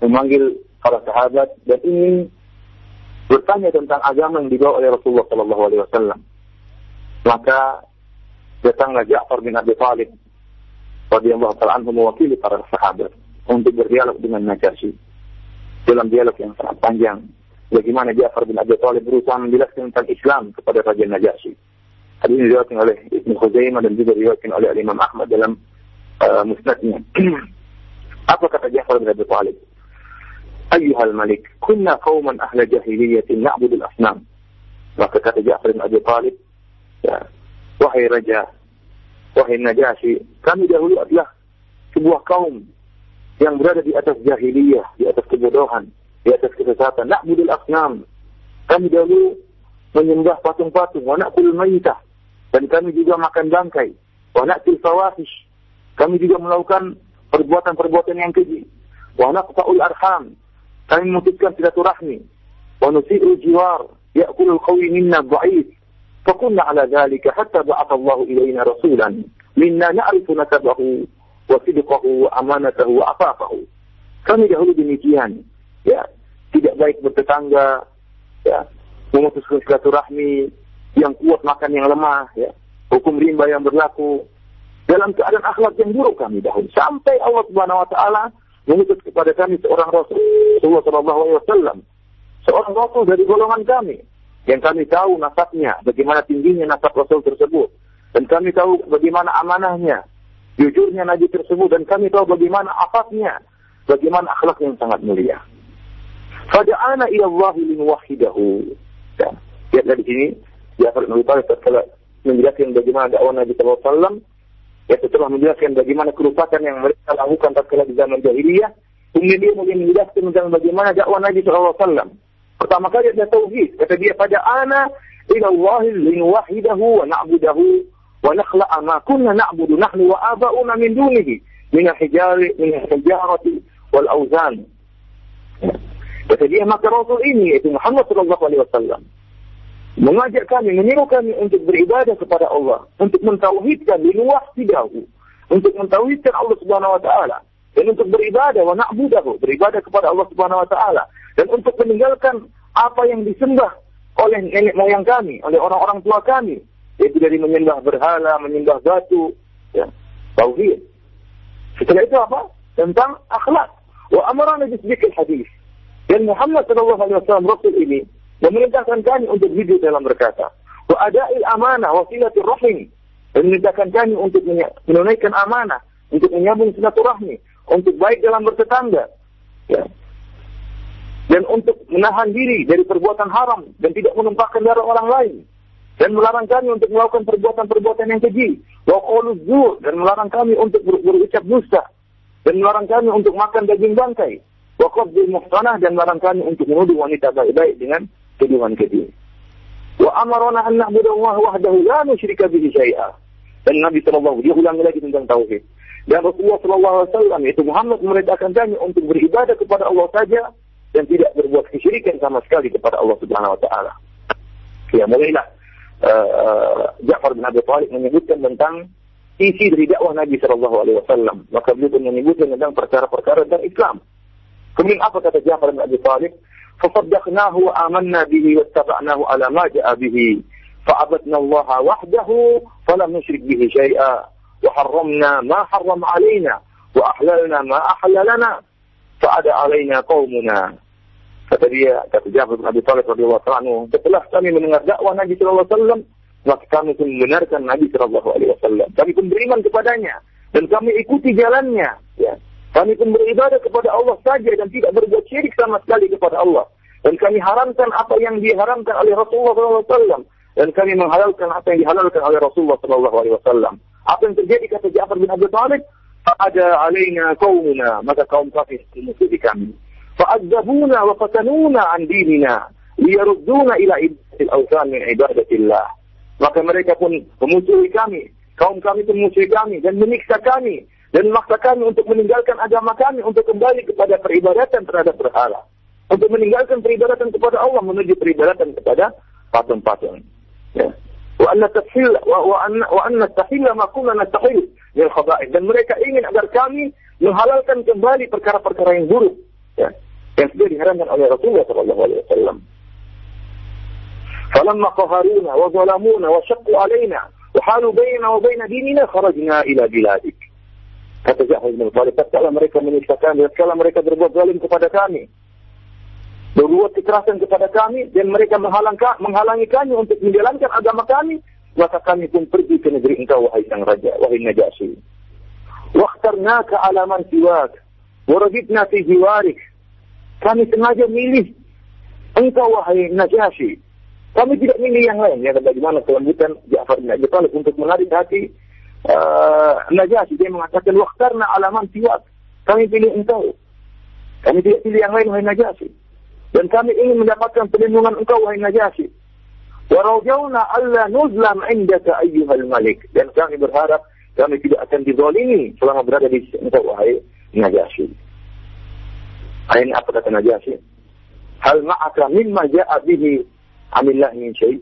memanggil para sahabat dan ingin bertanya tentang agama yang dibawa oleh Rasulullah Shallallahu Alaihi Wasallam. Maka datanglah Ja'far bin Abi Thalib radhiyallahu taala anhu mewakili para sahabat untuk berdialog dengan Najasyi dalam dialog yang sangat panjang. Bagaimana Ja'far bin Abi Thalib berusaha menjelaskan tentang Islam kepada Raja Najasyi. Hadis ini diriwayatkan oleh Ibnu Khuzaimah dan juga diriwayatkan oleh Imam Ahmad dalam uh, musnadnya. Apa kata Ja'far bin Abi Thalib? Ayyuhal Malik, kunna qauman ahla jahiliyatin na'budul asnam. Maka kata Ja'far bin Abi Thalib, ya, wahai Raja, wahai Najasyi, kami dahulu adalah sebuah kaum yang berada di atas jahiliyah, di atas kebodohan, di atas kesesatan. Nak mudil asnam. Kami dahulu menyembah patung-patung. Wa na'kul mayitah. Dan kami juga makan bangkai. Wa na'kul fawahish. Kami juga melakukan perbuatan-perbuatan yang keji. Wa naqta'ul arham. Kami memutuskan silaturahmi. Wa nusi'ul jiwar. Ya'kulul qawi minna ba'id. Fakunna ala dhalika hatta ba'atallahu ilayna rasulan. Minna na'rifu nasabahu wasidqahu amanatahu afafahu. Kami dahulu demikian, ya, tidak baik bertetangga, ya, memutuskan silaturahmi yang kuat makan yang lemah, ya, hukum rimba yang berlaku. Dalam keadaan akhlak yang buruk kami dahulu. Sampai Allah Subhanahu wa taala mengutus kepada kami seorang rasul Rasulullah SAW seorang rasul dari golongan kami. Yang kami tahu nasabnya bagaimana tingginya nasab rasul tersebut. Dan kami tahu bagaimana amanahnya jujurnya Nabi tersebut. Dan kami tahu bagaimana afafnya, bagaimana akhlak yang sangat mulia. Fada'ana ila Allah lin wahidahu. Ya, lihat dari sini, Jafar bin Abi tatkala menjelaskan bagaimana dakwah Nabi sallallahu alaihi wasallam, ya setelah menjelaskan bagaimana kerusakan yang mereka lakukan tatkala di zaman jahiliyah, kemudian dia mulai menjelaskan tentang bagaimana dakwah Nabi sallallahu alaihi wasallam Pertama kali ada tauhid. Kata dia pada ana ila Allah linuwahidahu wa na'budahu na'budu nahnu wa aba'una min dunihi min al-hijari min al-hijarati wal awzan. Kata dia maka Rasul ini yaitu Muhammad sallallahu alaihi wasallam mengajak kami, menyuruh kami untuk beribadah kepada Allah, untuk mentauhidkan linuwahidahu, untuk mentauhidkan Allah Subhanahu wa taala dan untuk beribadah wa na'budahu, beribadah kepada Allah Subhanahu wa taala dan untuk meninggalkan apa yang disembah oleh nenek moyang kami, oleh orang-orang tua kami, yaitu dari menyembah berhala, menyembah batu, ya, tauhid. Setelah itu apa? Tentang akhlak. Wa amarana bisbikil hadis. Dan Muhammad sallallahu alaihi wasallam Rasul ini memerintahkan kami untuk hidup dalam berkata, wa ada'il amanah wa silatul rahim. Dan memerintahkan kami untuk menunaikan amanah, untuk menyambung silaturahmi, untuk baik dalam bertetangga. Ya dan untuk menahan diri dari perbuatan haram dan tidak menumpahkan darah orang lain dan melarang kami untuk melakukan perbuatan-perbuatan yang keji. Wa zur. Dan melarang kami untuk ber berucap dusta. Dan melarang kami untuk makan daging bangkai. Wa qabdil muhsanah. Dan melarang kami untuk menuduh wanita baik-baik dengan tuduhan keji. Wa amarona an na'budu Allah wahdahu la nusyrika bihi syai'a. Dan Nabi sallallahu dia ulangi lagi tentang tauhid. Dan Rasulullah sallallahu alaihi wasallam itu Muhammad memerintahkan kami untuk beribadah kepada Allah saja dan tidak berbuat kesyirikan sama sekali kepada Allah Subhanahu wa taala. Ya, mulailah uh, Ja'far bin Abi Thalib menyebutkan tentang isi dari dakwah Nabi Shallallahu alaihi wasallam. Maka beliau pun menyebutkan tentang perkara-perkara tentang Islam. Kemudian apa kata Ja'far bin Abi Thalib? فصدقناه وآمنا به واتبعناه على ما جاء به فعبدنا الله وحده فلم نشرك به شيئا وحرمنا ما حرم علينا وأحللنا ما أحل لنا فعد علينا قومنا Kata dia, kata Jabir bin Abi Thalib radhiyallahu anhu, setelah kami mendengar dakwah Nabi sallallahu alaihi wasallam, maka kami pun membenarkan Nabi sallallahu alaihi wasallam. Kami pun beriman kepadanya dan kami ikuti jalannya, ya. Kami pun beribadah kepada Allah saja dan tidak berbuat syirik sama sekali kepada Allah. Dan kami haramkan apa yang diharamkan oleh Rasulullah SAW. Dan kami menghalalkan apa yang dihalalkan oleh Rasulullah SAW. Apa yang terjadi kata Ja'far bin Abi Thalib? Ada alaina kaumuna. Maka kaum kafir memusuhi kami. فأدبونا وفتنونا عن ديننا ليردونا إلى عبادة الأوثان من عبادة الله maka mereka pun memusuhi kami kaum kami pun memusuhi kami dan menyiksa kami dan memaksa kami untuk meninggalkan agama kami untuk kembali kepada peribadatan terhadap berhala untuk meninggalkan peribadatan kepada Allah menuju peribadatan kepada patung-patung ya wa anna tafhil wa wa anna wa anna tahilla ma kunna nastahil min khaba'ith dan mereka ingin agar kami menghalalkan kembali perkara-perkara yang buruk ya yang sudah diharamkan oleh Rasulullah sallallahu alaihi wasallam. فلما قهرونا وظلمونا وشقوا علينا وحالوا بيننا وبين ديننا خرجنا إلى بلادك. Kata Ja'far bin Talib, tatkala mereka menyiksa kami, tatkala mereka berbuat zalim kepada kami, berbuat kekerasan kepada kami, dan mereka menghalang, menghalangi kami untuk menjalankan agama kami, maka kami pun pergi ke negeri engkau, wahai sang raja, wahai Najasyi. وَاخْتَرْنَاكَ عَلَى مَنْ سِوَاكَ وَرَجِبْنَا فِي جِوَارِكَ kami sengaja milih engkau wahai Najasyi. Kami tidak milih yang lain. Ya, bagaimana kelembutan Ja'far bin Abi Talib untuk menarik hati uh, Najasyi. Dia mengatakan, Waktarna alaman siwak. Kami pilih engkau. Kami tidak pilih yang lain, wahai Najasyi. Dan kami ingin mendapatkan perlindungan engkau, wahai Najasyi. Warajawna alla nuzlam indaka ayyuhal malik. Dan kami berharap kami tidak akan dizalimi selama berada di engkau wahai Najasyi. Ayat apa kata Najasyi? Hal ma'aka mimma ja'a bihi amillah min syai'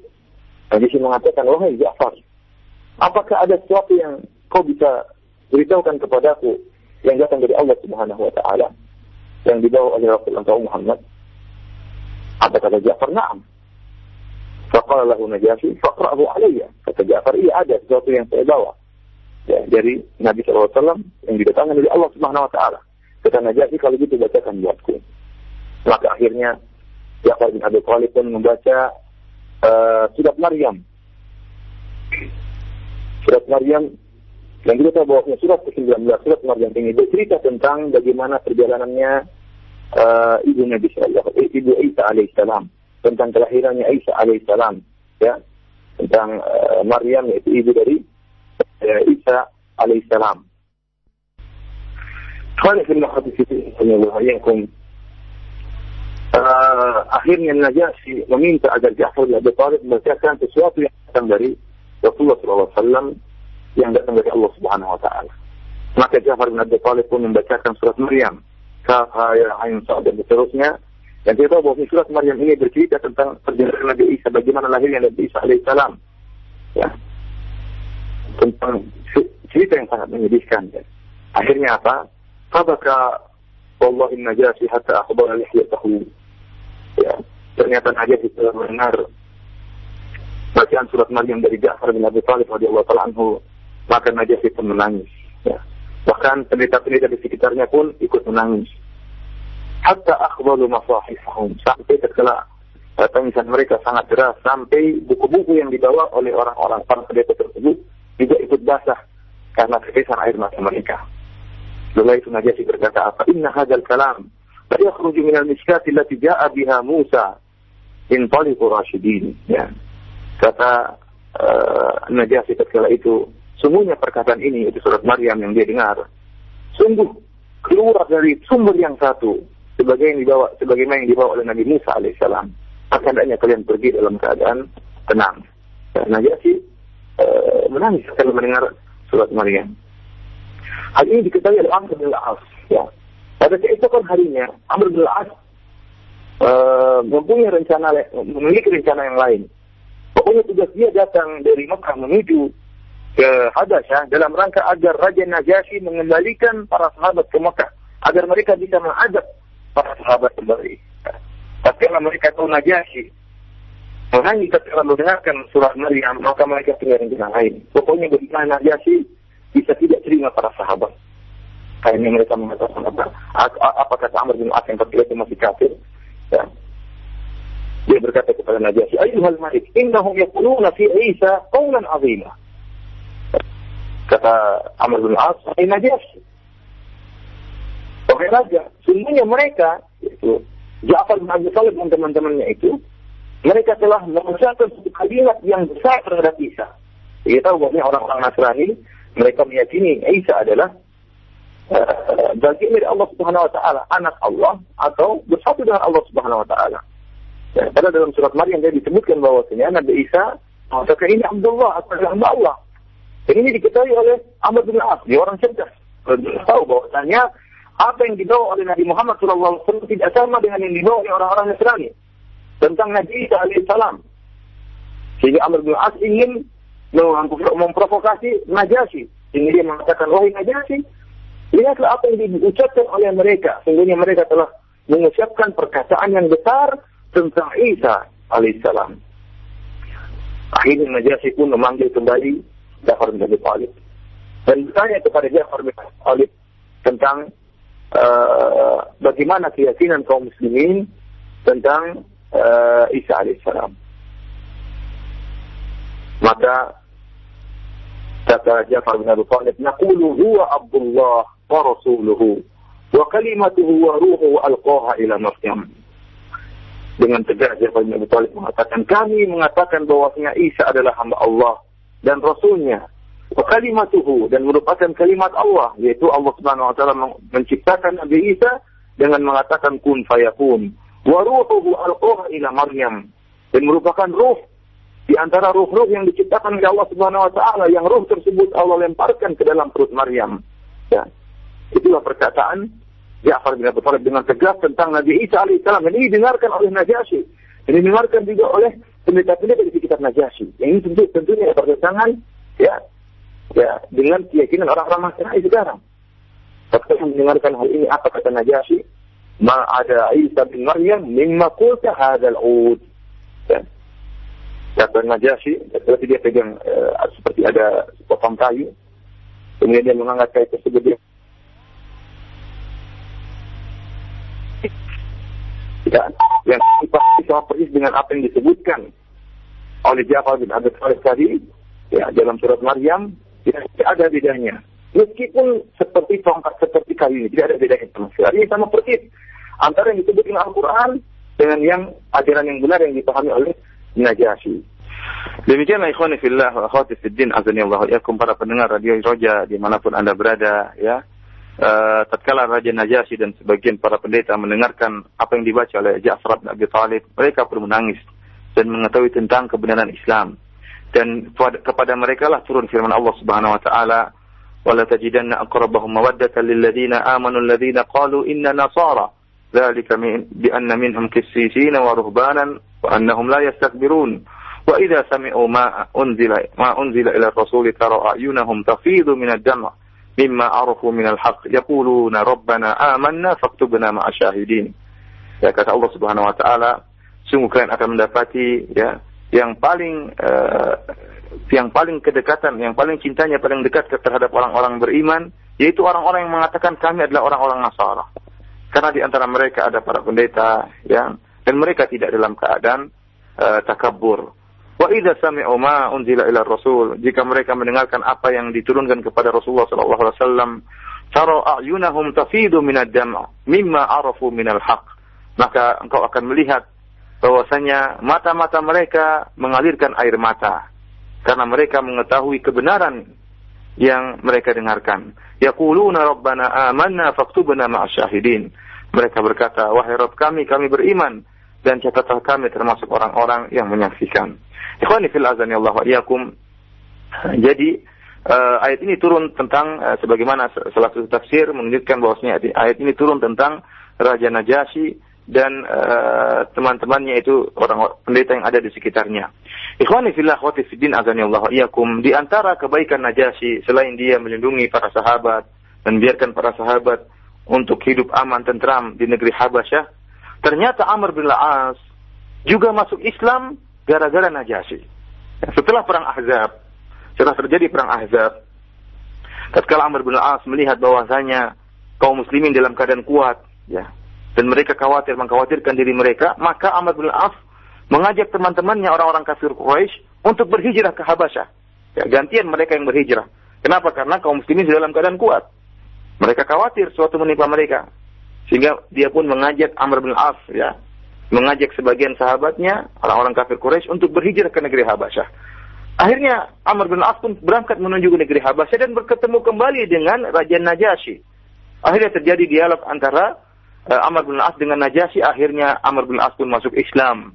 Najasyi mengatakan, wahai Ja'far, apakah ada sesuatu yang kau bisa beritahukan kepadaku yang datang dari Allah Subhanahu wa taala yang dibawa oleh Rasulullah Muhammad? Apa kata Ja'far? Na'am. Faqala lahu Najasyi, faqra'hu alayya. Kata Ja'far, iya ada sesuatu yang saya bawa. Ya, dari Nabi SAW yang didatangkan dari Allah Subhanahu wa taala. Kata Najasyi, kalau gitu bacakan buatku. Maka akhirnya Ja'far bin Abi Thalib pun membaca uh, surat Maryam. Surat Maryam yang kita tahu bahwa surat ke-19 surat Maryam ini bercerita tentang bagaimana perjalanannya uh, ibu Nabi Sallallahu ibu Isa alaihissalam tentang kelahirannya Isa alaihissalam ya tentang uh, Maryam yaitu ibu dari uh, Isa alaihissalam. Uh, akhirnya Najasyi meminta agar Ja'far bin Abi Thalib membacakan sesuatu yang datang dari Rasulullah SAW yang datang dari Allah Subhanahu Wa Taala. Maka Ja'far bin Abi Thalib pun membacakan surat Maryam, Kafa, Ya, Ain, dan seterusnya dan kita tahu bahwa surat Maryam ini bercerita tentang perjalanan Nabi Isa, bagaimana lahirnya Nabi Isa alaihissalam. Ya. Tentang cerita yang sangat menyedihkan. Ya. Akhirnya apa? Fabaka Wallahi najasi hatta akhbar lihyatahu. Ya. Ternyata Najasi telah mendengar bacaan surat Maryam dari Ja'far bin Abi Thalib radhiyallahu taala anhu, maka Najasi pun menangis. Ya. Bahkan pendeta-pendeta di sekitarnya pun ikut menangis hatta akhbalu masahifahum sampai tatkala uh, tangisan mereka sangat deras sampai buku-buku yang dibawa oleh orang-orang para pendeta tersebut juga ikut basah karena ketetesan air mata mereka. Lalu itu Najasyi berkata apa? Inna hadzal kalam la yakhruju min al-mishkat allati ja'a biha Musa in taliqu rasyidin. Ya. Kata uh, Najasyi ketika itu, sungguhnya perkataan ini itu surat Maryam yang dia dengar, sungguh keluar dari sumber yang satu sebagai yang dibawa sebagaimana yang dibawa oleh Nabi Musa alaihissalam. Maka hendaknya kalian pergi dalam keadaan tenang. Dan Najasyi e, menangis setelah mendengar surat Maryam. Hal ini diketahui oleh Amr bin Al-As. Ya. Pada keesokan harinya, Amr bin Al-As e, mempunyai rencana, memiliki rencana yang lain. Pokoknya tugas dia datang dari Mekah menuju ke Hadasyah dalam rangka agar Raja Najasyi mengembalikan para sahabat ke Mekah agar mereka bisa menghadap para sahabat kembali. Tapi kalau mereka tahu Najasyi, menangis ketika mendengarkan surat Maryam, maka mereka punya rencana lain. Pokoknya bagaimana Najasyi bisa tidak terima para sahabat. Kayaknya mereka mengatakan apa? Apa kata Amr bin As yang ketika itu masih kafir? Ya. Dia berkata kepada Najasyi, Ayuhal Malik, innahum yakuluna fi Isa qawlan azima. Kata Amr bin As, Ay Najasyi, Wahai raja, sungguhnya mereka, itu Ja'far bin Abi Talib dan teman-temannya itu, mereka telah mengucapkan satu kalimat yang besar terhadap Isa. Kita tahu bahwa orang-orang Nasrani, mereka meyakini Isa adalah uh, bagian dari Allah Subhanahu Wa Taala, anak Allah atau bersatu dengan Allah Subhanahu Wa Taala. Ya, pada dalam surat Maryam dia disebutkan bahwasanya Nabi Isa mengatakan ini Abdullah atau hamba Allah. Dan ini diketahui oleh Ahmad bin As, dia orang cerdas. Dia tahu bahwasanya apa yang dibawa oleh Nabi Muhammad SAW tidak sama dengan yang dibawa oleh orang-orang Nasrani tentang Nabi Isa alaihissalam. Sehingga Amr bin As ingin memprovokasi Najasyi. Sehingga dia mengatakan, wahai Najasyi, lihatlah apa yang diucapkan oleh mereka. Sungguhnya mereka telah mengucapkan perkataan yang besar tentang Isa alaihissalam. Akhirnya Najasyi pun memanggil kembali Jafar bin Abi Talib. Dan bertanya kepada Jafar bin Abi Talib tentang uh, bagaimana keyakinan kaum muslimin tentang uh, Isa alaihissalam. Maka kata Jafar bin Abi Thalib, "Naqulu huwa Abdullah wa rasuluhu wa kalimatuhu wa ruhu alqaha ila Maryam." Dengan tegas Jafar bin Abi Thalib mengatakan, "Kami mengatakan bahwasanya Isa adalah hamba Allah dan rasulnya wa kalimatuhu dan merupakan kalimat Allah yaitu Allah Subhanahu wa taala menciptakan Nabi Isa dengan mengatakan kun fayakun wa ruhuhu alqaha ila Maryam dan merupakan ruh di antara ruh-ruh yang diciptakan oleh Allah Subhanahu wa taala yang ruh tersebut Allah lemparkan ke dalam perut Maryam. Ya. Itulah perkataan Ja'far bin Abi Thalib dengan tegas tentang Nabi Isa alaihissalam. Ini didengarkan oleh Najasyi. Dan didengarkan juga oleh pendeta-pendeta di sekitar Najasyi. Yang ini tentu, tentunya bertentangan ya, ya dengan keyakinan orang-orang Nasrani sekarang. Ketika mendengarkan hal ini, apa kata Najasyi? Ma ada Isa bin Maryam mimma kulta hadal ud. Ya kata Najasyi, berarti dia pegang uh, seperti ada sepotong kayu, kemudian dia mengangkat kayu tersebut dia ya, yang pasti sama persis dengan apa yang disebutkan oleh Jafar bin Abi Thalib tadi ya dalam surat Maryam ya, tidak ada bedanya. Meskipun seperti tongkat seperti kayu ini tidak ada bedanya sama sekali. Sama persis. Antara yang disebutkan Al-Quran dengan yang ajaran yang benar yang dipahami oleh Najasyi. Demikianlah ikhwani fillah wa akhwati fiddin azanillahu yakum para pendengar radio Roja di mana pun Anda berada ya. E, tatkala Raja Najasyi dan sebagian para pendeta mendengarkan apa yang dibaca oleh Ja'far bin Abi Thalib, mereka pun menangis dan mengetahui tentang kebenaran Islam. Dan kepada mereka lah turun firman Allah Subhanahu wa taala, "Wala tajidanna aqrabahum mawaddatan lil ladzina amanu alladziina qalu inna nasara dzalika bi anna minhum qissisina wa ruhbanan وأنهم لا يستكبرون. وإذا سمعوا ما أنزل ما أنزل إلى الرسول ترى أعينهم تفيض من الدمع مما عرفوا من الحق. يقولون ربنا آمنا فاكتبنا مع الشاهدين. يا faktubna ma'a syahidin kata Allah Subhanahu wa sungguh kalian akan mendapati ya yang paling uh, yang paling kedekatan yang paling cintanya paling dekat terhadap orang-orang beriman yaitu orang-orang yang mengatakan kami adalah orang-orang Nasara. Karena di antara mereka ada para pendeta yang dan mereka tidak dalam keadaan uh, takabur. Wa idza sami'u ma unzila ila rasul, jika mereka mendengarkan apa yang diturunkan kepada Rasulullah sallallahu alaihi wasallam, tara a'yunahum tafidu minad dam' mimma arafu minal haq. Maka engkau akan melihat bahwasanya mata-mata mereka mengalirkan air mata karena mereka mengetahui kebenaran yang mereka dengarkan. Yaquluna rabbana amanna faktubna ma'asyahidin. Mereka berkata, wahai Rabb kami, kami beriman dan catatlah kami termasuk orang-orang yang menyaksikan. Ikhwani fil azani Allah wa iyakum. Jadi uh, ayat ini turun tentang uh, sebagaimana salah satu tafsir menunjukkan bahwasanya ayat ini turun tentang Raja Najasyi dan uh, teman-temannya itu orang pendeta yang ada di sekitarnya. Ikhwani fillah wa fiddin azani Allah iyakum di antara kebaikan Najasyi selain dia melindungi para sahabat dan biarkan para sahabat untuk hidup aman tentram di negeri Habasyah, ternyata Amr bin Al-As juga masuk Islam gara-gara Najasyi. Setelah perang Ahzab, setelah terjadi perang Ahzab, tatkala Amr bin Al-As melihat bahwasanya kaum muslimin dalam keadaan kuat, ya, dan mereka khawatir mengkhawatirkan diri mereka, maka Amr bin Al-As mengajak teman-temannya orang-orang kafir Quraisy untuk berhijrah ke Habasyah. Ya, gantian mereka yang berhijrah. Kenapa? Karena kaum muslimin dalam keadaan kuat. Mereka khawatir suatu menimpa mereka. Sehingga dia pun mengajak Amr bin Auf ya, mengajak sebagian sahabatnya, orang-orang kafir Quraisy untuk berhijrah ke negeri Habasyah. Akhirnya Amr bin Auf pun berangkat menuju ke negeri Habasyah dan bertemu kembali dengan Raja Najasyi. Akhirnya terjadi dialog antara uh, Amr bin As dengan Najasyi. Akhirnya Amr bin As pun masuk Islam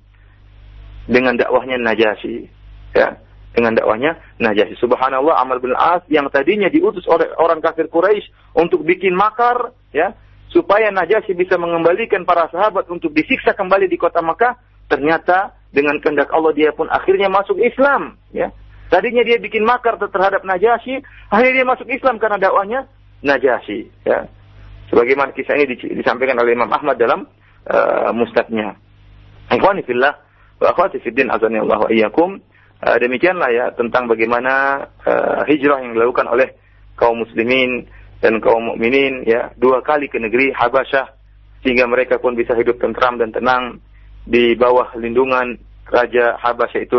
dengan dakwahnya Najasyi. Ya dengan dakwahnya Najasyi. Subhanallah Amr bin As yang tadinya diutus oleh orang kafir Quraisy untuk bikin makar ya supaya Najasyi bisa mengembalikan para sahabat untuk disiksa kembali di kota Makkah, ternyata dengan kehendak Allah dia pun akhirnya masuk Islam ya. Tadinya dia bikin makar terhadap Najasyi, akhirnya dia masuk Islam karena dakwahnya Najasyi ya. Sebagaimana kisah ini disampaikan oleh Imam Ahmad dalam uh, mustadnya. Ikhwani fillah wa akhwati fiddin azani Allah wa iyyakum. Uh, demikianlah ya tentang bagaimana uh, hijrah yang dilakukan oleh kaum muslimin dan kaum mukminin ya dua kali ke negeri Habasyah sehingga mereka pun bisa hidup tentram dan tenang di bawah lindungan raja Habasyah itu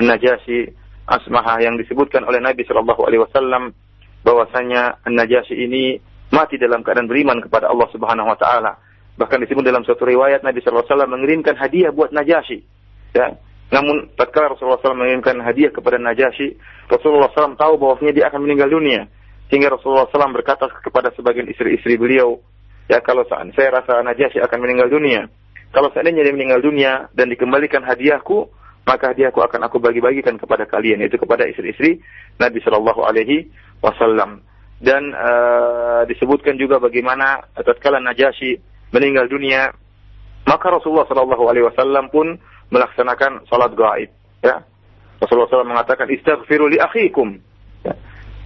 An-Najasyi Asmaha yang disebutkan oleh Nabi Shallallahu alaihi wasallam bahwasanya An-Najasyi ini mati dalam keadaan beriman kepada Allah Subhanahu wa taala. Bahkan disebut dalam suatu riwayat Nabi Shallallahu alaihi wasallam mengirimkan hadiah buat Najasyi. Ya, namun tatkala Rasulullah SAW mengirimkan hadiah kepada Najasyi, Rasulullah SAW tahu bahwasanya dia akan meninggal dunia. Sehingga Rasulullah SAW berkata kepada sebagian istri-istri beliau, ya kalau saat saya rasa Najasyi akan meninggal dunia, kalau seandainya dia meninggal dunia dan dikembalikan hadiahku, maka hadiahku akan aku bagi-bagikan kepada kalian yaitu kepada istri-istri Nabi Shallallahu alaihi wasallam. Dan uh, disebutkan juga bagaimana tatkala Najasyi meninggal dunia, maka Rasulullah Shallallahu alaihi wasallam pun melaksanakan salat gaib, ya. Rasulullah SAW mengatakan istighfiru akhikum. Ya.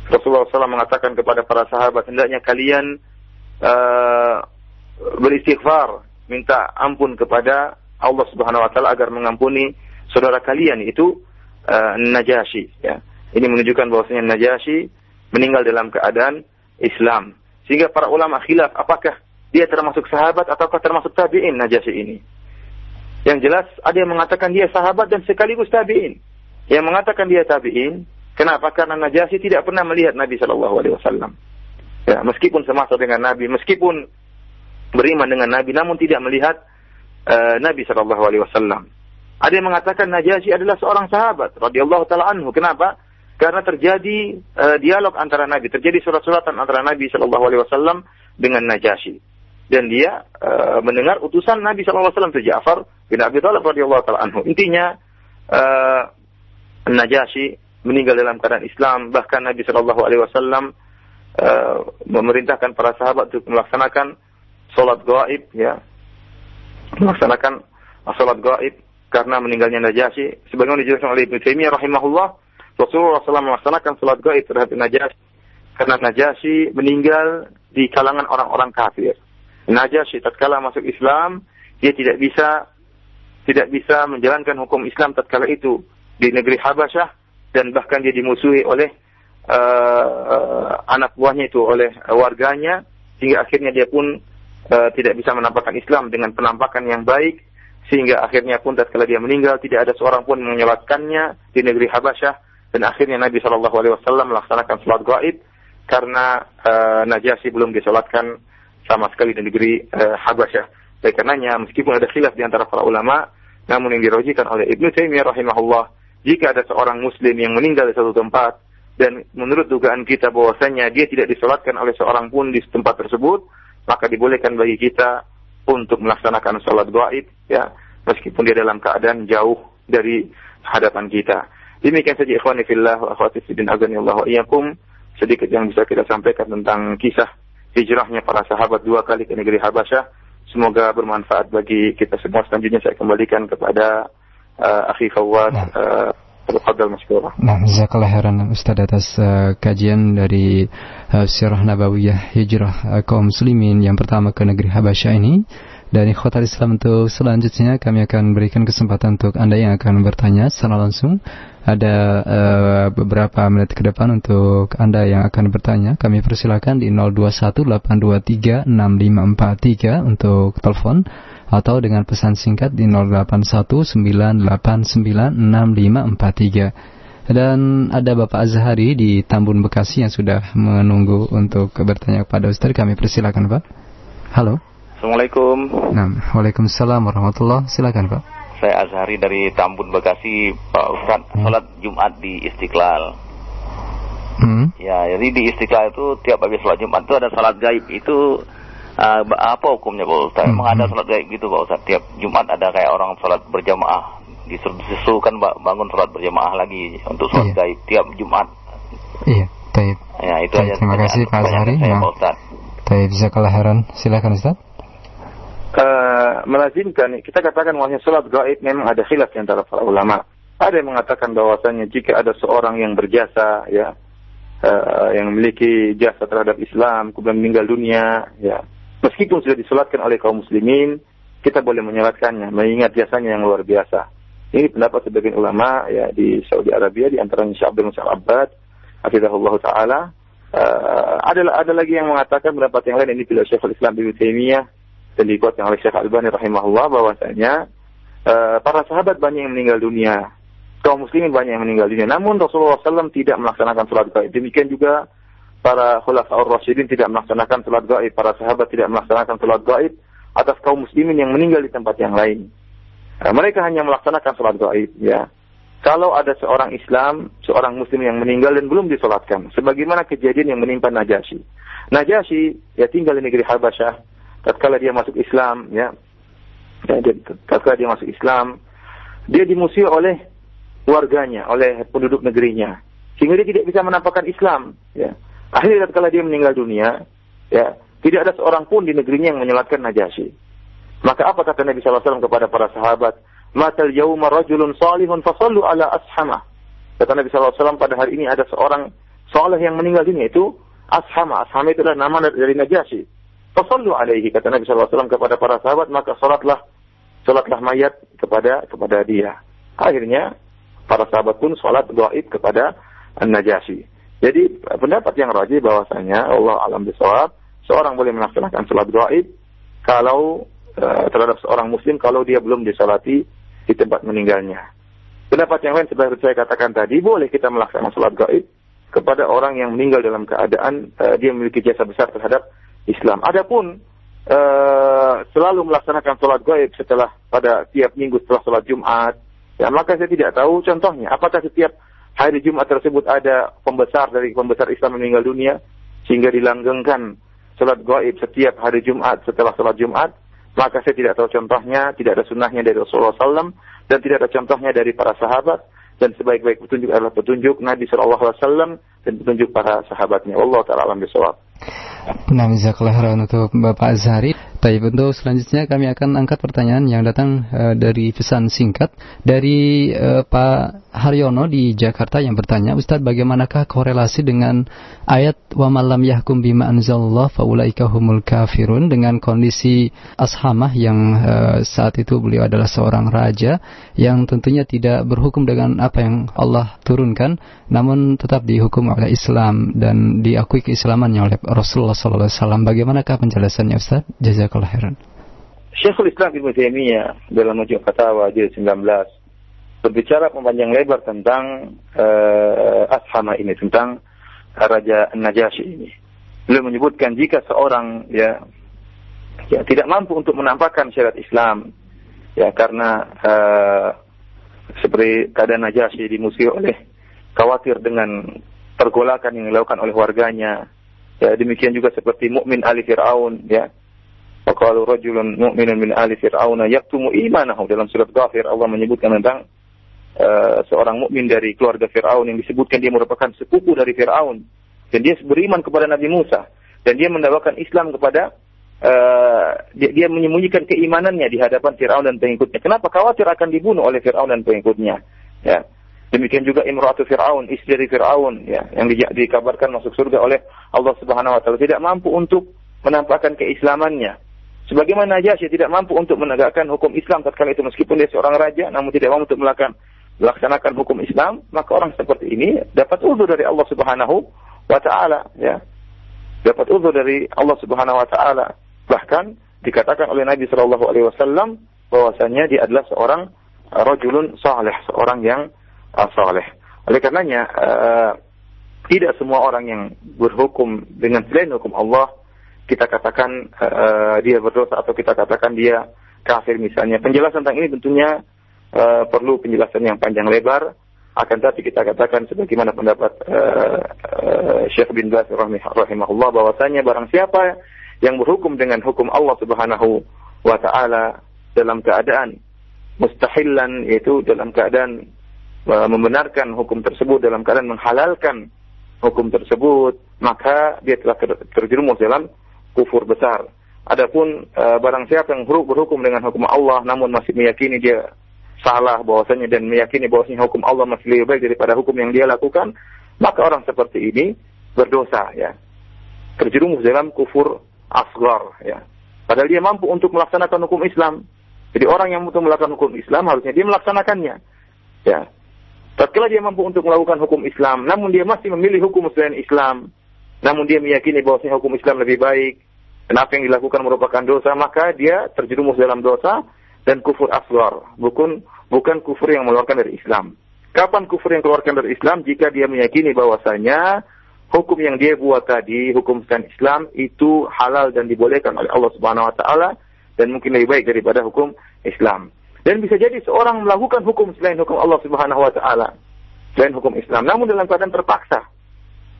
Rasulullah SAW mengatakan kepada para sahabat hendaknya kalian uh, beristighfar, minta ampun kepada Allah Subhanahu wa taala agar mengampuni saudara kalian itu uh, Najasyi ya. Ini menunjukkan bahwasanya Najasyi meninggal dalam keadaan Islam. Sehingga para ulama khilaf apakah dia termasuk sahabat ataukah termasuk tabi'in Najasyi ini. Yang jelas ada yang mengatakan dia sahabat dan sekaligus tabi'in. Yang mengatakan dia tabi'in, kenapa? Karena Najasyi tidak pernah melihat Nabi Shallallahu alaihi wasallam. Ya, meskipun semasa dengan Nabi, meskipun beriman dengan Nabi namun tidak melihat uh, Nabi Shallallahu alaihi wasallam. Ada yang mengatakan Najasyi adalah seorang sahabat radhiyallahu taala anhu. Kenapa? Karena terjadi uh, dialog antara Nabi, terjadi surat-suratan antara Nabi Shallallahu alaihi wasallam dengan Najasyi. Dan dia uh, mendengar utusan Nabi wasallam itu Ja'far bin Abi Thalib radhiyallahu taala anhu. Intinya uh, Najasyi meninggal dalam keadaan Islam, bahkan Nabi Shallallahu alaihi wasallam uh, memerintahkan para sahabat untuk melaksanakan sholat gaib ya. Melaksanakan sholat gaib karena meninggalnya Najasyi sebagaimana dijelaskan oleh Ibnu Taimiyah rahimahullah Rasulullah SAW melaksanakan sholat gaib terhadap Najasyi karena Najasyi meninggal di kalangan orang-orang kafir. Najasyi tatkala masuk Islam dia tidak bisa tidak bisa menjalankan hukum Islam tatkala itu di negeri Habasyah dan bahkan dia dimusuhi oleh uh, anak buahnya itu oleh warganya sehingga akhirnya dia pun uh, tidak bisa menampakkan Islam dengan penampakan yang baik sehingga akhirnya pun tatkala dia meninggal tidak ada seorang pun menyolatkannya di negeri Habasyah dan akhirnya Nabi Shallallahu Alaihi Wasallam melaksanakan sholat gaib karena uh, Najasyi belum disolatkan sama sekali di negeri uh, Habasyah. Oleh karenanya meskipun ada khilaf di antara para ulama, namun yang dirojikan oleh Ibnu Taimiyah rahimahullah, jika ada seorang Muslim yang meninggal di satu tempat dan menurut dugaan kita bahwasanya dia tidak disolatkan oleh seorang pun di tempat tersebut, maka dibolehkan bagi kita untuk melaksanakan sholat gaib ya meskipun dia dalam keadaan jauh dari hadapan kita. Demikian saja ikhwani fillah wa akhwati fiddin azanillahu iyyakum sedikit yang bisa kita sampaikan tentang kisah hijrahnya para sahabat dua kali ke negeri Habasyah. Semoga bermanfaat bagi kita semua. Selanjutnya saya kembalikan kepada uh, Tafadhal masykurah. Nah, jazakallah khairan Ustaz atas uh, kajian dari uh, Sirah Nabawiyah Hijrah uh, kaum muslimin yang pertama ke negeri Habasyah ini. Dan ikhwatal Islam untuk selanjutnya kami akan berikan kesempatan untuk Anda yang akan bertanya secara langsung. Ada uh, beberapa menit ke depan untuk Anda yang akan bertanya. Kami persilakan di 0218236543 untuk telepon atau dengan pesan singkat di 0819896543. Dan ada Bapak Azhari di Tambun Bekasi yang sudah menunggu untuk bertanya kepada Ustaz. Kami persilakan Pak. Halo. Assalamualaikum. Nah, Waalaikumsalam warahmatullah. Silakan Pak. Saya Azhari dari Tambun Bekasi, Pak Ustaz. Hmm. Salat Jumat di Istiqlal. Hmm. Ya, jadi di Istiqlal itu tiap habis salat Jumat itu ada salat gaib. Itu uh, apa hukumnya Pak Ustaz? Memang ada hmm. sholat gaib gitu Pak Ustaz? Tiap Jumat ada kayak orang sholat berjamaah. Disuruhkan bangun sholat berjamaah lagi untuk sholat iya. gaib tiap Jumat. Iya, taib. Ya, itu taib. aja. Terima kasih Pak Azhari. Ustaz. Taib, bisa kelahiran. Silakan Ustaz. Uh, melazimkan kita katakan bahwa sholat gaib memang ada khilaf di antara para ulama. Ada yang mengatakan bahwasanya jika ada seorang yang berjasa ya uh, yang memiliki jasa terhadap Islam kemudian meninggal dunia ya Meskipun sudah disolatkan oleh kaum muslimin, kita boleh menyolatkannya, mengingat jasanya yang luar biasa. Ini pendapat sebagian ulama ya di Saudi Arabia, di antaranya Syekh Abdul Musa Abbad, Hafizahullah Ta'ala. Uh, ada, ada lagi yang mengatakan pendapat yang lain ini bila Syekhul Islam Ibnu Taimiyah dan dikuatkan oleh Syekh Albani rahimahullah bahwasanya uh, para sahabat banyak yang meninggal dunia, kaum muslimin banyak yang meninggal dunia. Namun Rasulullah SAW tidak melaksanakan sholat gaib. Demikian juga para khulafaur rasyidin tidak melaksanakan salat gaib, para sahabat tidak melaksanakan salat gaib atas kaum muslimin yang meninggal di tempat yang lain. Nah, mereka hanya melaksanakan salat gaib, ya. Kalau ada seorang Islam, seorang muslim yang meninggal dan belum disolatkan, sebagaimana kejadian yang menimpa Najasyi. Najasyi ya tinggal di negeri Habasyah, tatkala dia masuk Islam, ya. ya tatkala dia masuk Islam, dia dimusuhi oleh warganya, oleh penduduk negerinya. Sehingga dia tidak bisa menampakkan Islam. Ya. Akhirnya ketika dia meninggal dunia, ya tidak ada seorang pun di negerinya yang menyelatkan Najasyi. Maka apa kata Nabi SAW kepada para sahabat? Matal yawma rajulun salihun fasallu ala ashamah. Kata Nabi SAW pada hari ini ada seorang soleh yang meninggal dunia itu ashama. Ashama itu adalah nama dari Najasyi. Fasallu alaihi kata Nabi SAW kepada para sahabat maka salatlah salatlah mayat kepada kepada dia. Akhirnya para sahabat pun salat gaib kepada An-Najasyi. Jadi pendapat yang rajih bahwasanya Allah alam bisawab seorang boleh melaksanakan salat gaib kalau uh, terhadap seorang muslim kalau dia belum disalati di tempat meninggalnya. Pendapat yang lain seperti saya katakan tadi boleh kita melaksanakan salat gaib kepada orang yang meninggal dalam keadaan uh, dia memiliki jasa besar terhadap Islam. Adapun uh, selalu melaksanakan sholat gaib setelah pada tiap minggu setelah sholat Jumat, ya maka saya tidak tahu contohnya. Apakah setiap hari Jumat tersebut ada pembesar dari pembesar Islam meninggal dunia sehingga dilanggengkan sholat gaib setiap hari Jumat setelah sholat Jumat? Maka saya tidak tahu contohnya, tidak ada sunnahnya dari Rasulullah SAW, dan tidak ada contohnya dari para sahabat, dan sebaik-baik petunjuk adalah petunjuk Nabi Wasallam dan petunjuk para sahabatnya. Allah Taala alam bisawab. Nah, khairan untuk Bapak Azhari. Tapi untuk selanjutnya kami akan angkat pertanyaan yang datang uh, dari pesan singkat dari uh, Pak Haryono di Jakarta yang bertanya, Ustadz bagaimanakah korelasi dengan ayat wa malam yahkum bima anzalallah faulaika humul kafirun dengan kondisi Ashamah yang uh, saat itu beliau adalah seorang raja yang tentunya tidak berhukum dengan apa yang Allah turunkan namun tetap dihukum oleh Islam dan diakui keislamannya oleh Rasulullah SAW. Bagaimanakah penjelasannya Ustaz? Jazakallah khairan. Syekhul Islam Ibn Taimiyah dalam Majmu' Fatawa jilid 19 berbicara memanjang lebar tentang uh, Ashama ini tentang Raja Najasyi ini. Beliau menyebutkan jika seorang ya ya tidak mampu untuk menampakkan syariat Islam ya karena uh, seperti keadaan Najasyi dimusuhi oleh khawatir dengan pergolakan yang dilakukan oleh warganya. Ya, demikian juga seperti mukmin ali Fir'aun ya. Waqalu rajulun mu'minun min ali Fir'aun yaktumu imanahu dalam surat Ghafir Allah menyebutkan tentang uh, seorang mukmin dari keluarga Fir'aun yang disebutkan dia merupakan sepupu dari Fir'aun dan dia beriman kepada Nabi Musa dan dia mendakwakan Islam kepada uh, dia, dia menyembunyikan keimanannya di hadapan Fir'aun dan pengikutnya. Kenapa khawatir akan dibunuh oleh Fir'aun dan pengikutnya? Ya. Demikian juga Imratu Fir'aun, istri Fir'aun ya, yang di, dikabarkan masuk surga oleh Allah Subhanahu wa taala tidak mampu untuk menampakkan keislamannya. Sebagaimana Najasyi tidak mampu untuk menegakkan hukum Islam tatkala itu meskipun dia seorang raja namun tidak mampu untuk melakukan melaksanakan hukum Islam, maka orang seperti ini dapat uzur dari Allah Subhanahu wa taala ya. Dapat uzur dari Allah Subhanahu wa taala. Bahkan dikatakan oleh Nabi sallallahu alaihi wasallam bahwasanya dia adalah seorang rajulun saleh, seorang yang saleh. Oleh karenanya uh, tidak semua orang yang berhukum dengan selain hukum Allah kita katakan uh, dia berdosa atau kita katakan dia kafir misalnya. Penjelasan tentang ini tentunya uh, perlu penjelasan yang panjang lebar. Akan tetapi kita katakan sebagaimana pendapat uh, uh, Syekh bin Baz rahimahullah bahwasanya barang siapa yang berhukum dengan hukum Allah Subhanahu wa taala dalam keadaan mustahilan yaitu dalam keadaan membenarkan hukum tersebut dalam keadaan menghalalkan hukum tersebut, maka dia telah terjerumus dalam kufur besar. Adapun e, barang siapa yang berhukum dengan hukum Allah namun masih meyakini dia salah bahwasanya dan meyakini bahwasanya hukum Allah masih lebih baik daripada hukum yang dia lakukan, maka orang seperti ini berdosa ya. Terjerumus dalam kufur asgar ya. Padahal dia mampu untuk melaksanakan hukum Islam. Jadi orang yang mampu melakukan hukum Islam harusnya dia melaksanakannya. Ya. Tatkala dia mampu untuk melakukan hukum Islam, namun dia masih memilih hukum selain Islam, namun dia meyakini bahwasanya hukum Islam lebih baik, dan apa yang dilakukan merupakan dosa, maka dia terjerumus dalam dosa dan kufur asghar, bukan bukan kufur yang mengeluarkan dari Islam. Kapan kufur yang keluarkan dari Islam? Jika dia meyakini bahwasanya hukum yang dia buat tadi, hukum selain Islam itu halal dan dibolehkan oleh Allah Subhanahu wa taala dan mungkin lebih baik daripada hukum Islam. Dan bisa jadi seorang melakukan hukum selain hukum Allah Subhanahu wa taala, selain hukum Islam, namun dalam keadaan terpaksa.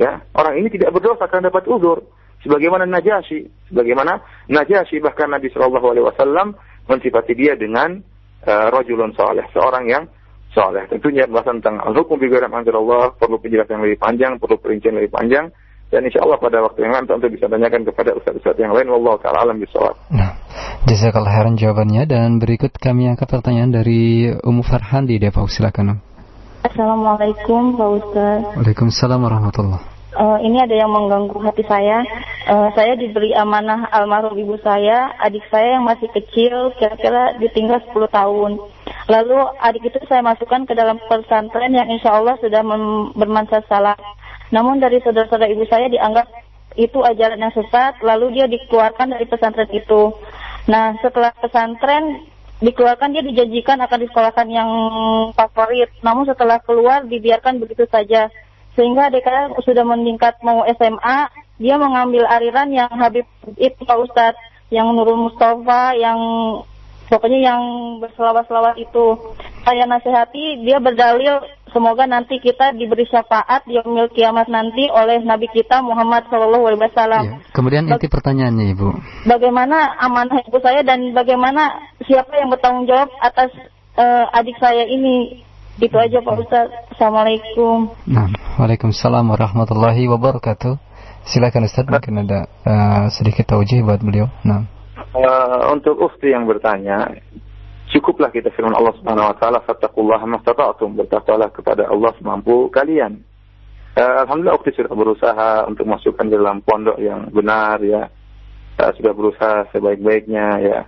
Ya, orang ini tidak berdosa karena dapat uzur sebagaimana Najasyi, sebagaimana Najasyi bahkan Nabi Shallallahu alaihi wasallam mensifati dia dengan uh, rojulun soleh, seorang yang soleh. Tentunya bahasan tentang hukum bigaram Allah perlu penjelasan lebih panjang, perlu perincian lebih panjang. Dan insya Allah pada waktu yang lain tentu bisa tanyakan kepada ustaz-ustaz yang lain. Wallahu ta'ala alam bisawab. Nah, jazakallah khairan jawabannya. Dan berikut kami angkat pertanyaan dari Umu Farhan di Depok. Silakan. Assalamualaikum Pak Ustaz. Waalaikumsalam warahmatullahi uh, ini ada yang mengganggu hati saya. Uh, saya diberi amanah almarhum ibu saya, adik saya yang masih kecil, kira-kira ditinggal 10 tahun. Lalu adik itu saya masukkan ke dalam pesantren yang insya Allah sudah bermanfaat salah. Namun dari saudara-saudara ibu saya dianggap itu ajaran yang sesat, lalu dia dikeluarkan dari pesantren itu. Nah, setelah pesantren dikeluarkan dia dijanjikan akan disekolahkan yang favorit. Namun setelah keluar dibiarkan begitu saja sehingga DKR sudah meningkat mau SMA dia mengambil aliran yang Habib itu Pak Ustadz yang Nurul Mustafa yang pokoknya yang berselawat-selawat itu saya nasihati dia berdalil semoga nanti kita diberi syafaat di yaumil kiamat nanti oleh Nabi kita Muhammad Shallallahu Alaihi Wasallam. Ya. Kemudian inti pertanyaannya Ibu. Bagaimana amanah ibu saya dan bagaimana siapa yang bertanggung jawab atas uh, adik saya ini itu aja Pak Ustaz. Assalamualaikum. Nah, Waalaikumsalam warahmatullahi wabarakatuh. Silakan Ustaz, mungkin ada uh, sedikit taujih buat beliau. Nah. Uh, untuk ufti yang bertanya, cukuplah kita firman Allah Subhanahu wa taala, "Fattaqullaha mastata'tum." Bertakwalah kepada Allah semampu kalian. Uh, Alhamdulillah ukti sudah berusaha untuk masukkan dalam pondok yang benar ya. Uh, sudah berusaha sebaik-baiknya ya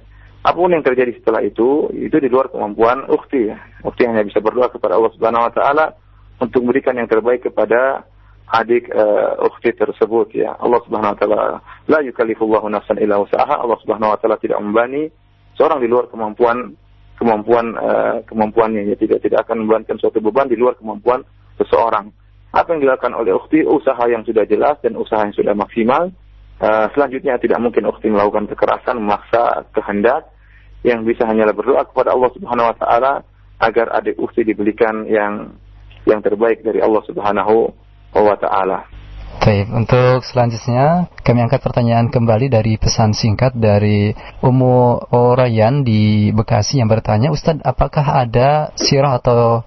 apa pun yang terjadi setelah itu itu di luar kemampuan ukti ya. Ukti hanya bisa berdoa kepada Allah Subhanahu wa taala untuk memberikan yang terbaik kepada adik uh, ukti tersebut ya. Allah Subhanahu wa taala la yukallifullahu nafsan illa wus'aha. Allah Subhanahu wa taala tidak membani seorang di luar kemampuan kemampuan uh, kemampuannya ya tidak tidak akan membebankan suatu beban di luar kemampuan seseorang. Apa yang dilakukan oleh ukti usaha yang sudah jelas dan usaha yang sudah maksimal. Uh, selanjutnya tidak mungkin ukti melakukan kekerasan memaksa kehendak yang bisa hanyalah berdoa kepada Allah Subhanahu wa taala agar adik ukhti diberikan yang yang terbaik dari Allah Subhanahu wa taala. Baik, untuk selanjutnya kami angkat pertanyaan kembali dari pesan singkat dari Umu Orayan di Bekasi yang bertanya, Ustadz, apakah ada sirah atau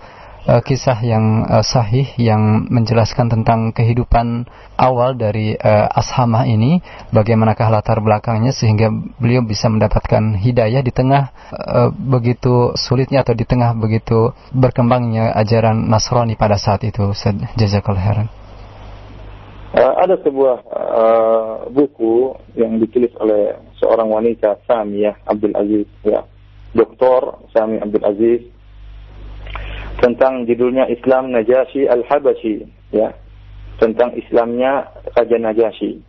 uh, kisah yang uh, sahih yang menjelaskan tentang kehidupan awal dari uh, Ashamah ini, bagaimanakah latar belakangnya sehingga beliau bisa mendapatkan hidayah di tengah uh, begitu sulitnya atau di tengah begitu berkembangnya ajaran Nasrani pada saat itu. Jazakallah khairan. Uh, ada sebuah uh, buku yang ditulis oleh seorang wanita Samiyah Abdul Aziz ya. Dr. Sami Abdul Aziz tentang judulnya Islam Najasyi Al-Habashi ya tentang Islamnya Raja Najasyi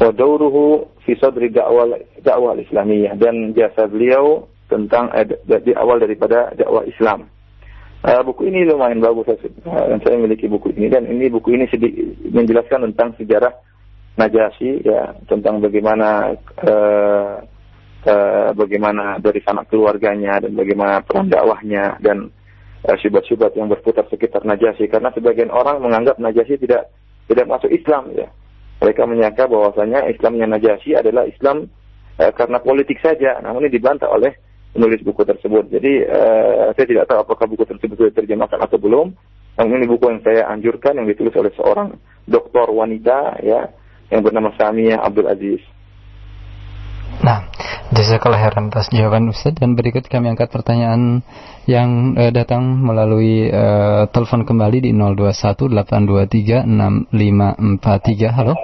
wa dauruhu fi sadri dakwah dakwah Islamiyah dan jasa beliau tentang eh, di awal daripada dakwah Islam. Uh, buku ini lumayan bagus uh, saya memiliki buku ini dan ini buku ini menjelaskan tentang sejarah Najasyi ya tentang bagaimana uh, uh, bagaimana dari sanak keluarganya dan bagaimana peran dakwahnya dan uh, syubhat-syubhat yang berputar sekitar Najasyi karena sebagian orang menganggap Najasyi tidak tidak masuk Islam ya. Mereka menyangka bahwasanya Islamnya Najasyi adalah Islam uh, karena politik saja. Namun ini dibantah oleh penulis buku tersebut. Jadi uh, saya tidak tahu apakah buku tersebut sudah diterjemahkan atau belum. Namun ini buku yang saya anjurkan yang ditulis oleh seorang doktor wanita ya yang bernama Samia Abdul Aziz. Nah, jazakallah khairan atas jawaban Ustaz dan berikut kami angkat pertanyaan yang uh, datang melalui uh, telepon kembali di 0218236543. Halo.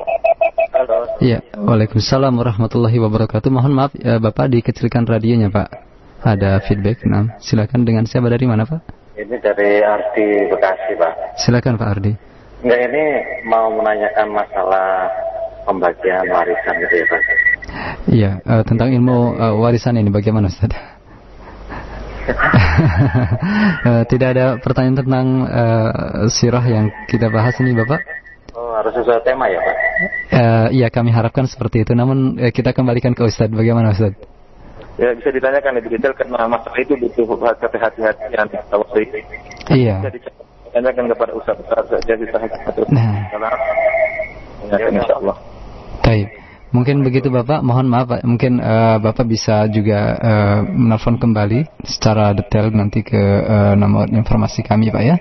Halo. Iya, Waalaikumsalam warahmatullahi wabarakatuh. Mohon maaf uh, Bapak dikecilkan radionya, Pak. Ada feedback. Nah, silakan dengan siapa dari mana, Pak? Ini dari Ardi Bekasi, Pak. Silakan Pak Ardi. Enggak, ini mau menanyakan masalah pembagian warisan gitu ya, Pak. Iya, uh, tentang ilmu uh, warisan ini bagaimana Ustaz? uh, tidak ada pertanyaan tentang uh, sirah yang kita bahas ini Bapak? Oh, harus sesuai tema ya Pak? Uh, iya, kami harapkan seperti itu. Namun uh, kita kembalikan ke Ustadz. Bagaimana Ustadz? Ya, bisa ditanyakan lebih detail karena masalah itu butuh hati-hatian. Iya. Bisa ditanyakan kepada Ustadz. Jadi saya Nah. Ya, insya Allah. Baik. Mungkin begitu Bapak, mohon maaf Pak. Mungkin uh, Bapak bisa juga uh, menelpon kembali secara detail nanti ke uh, nomor informasi kami Pak ya.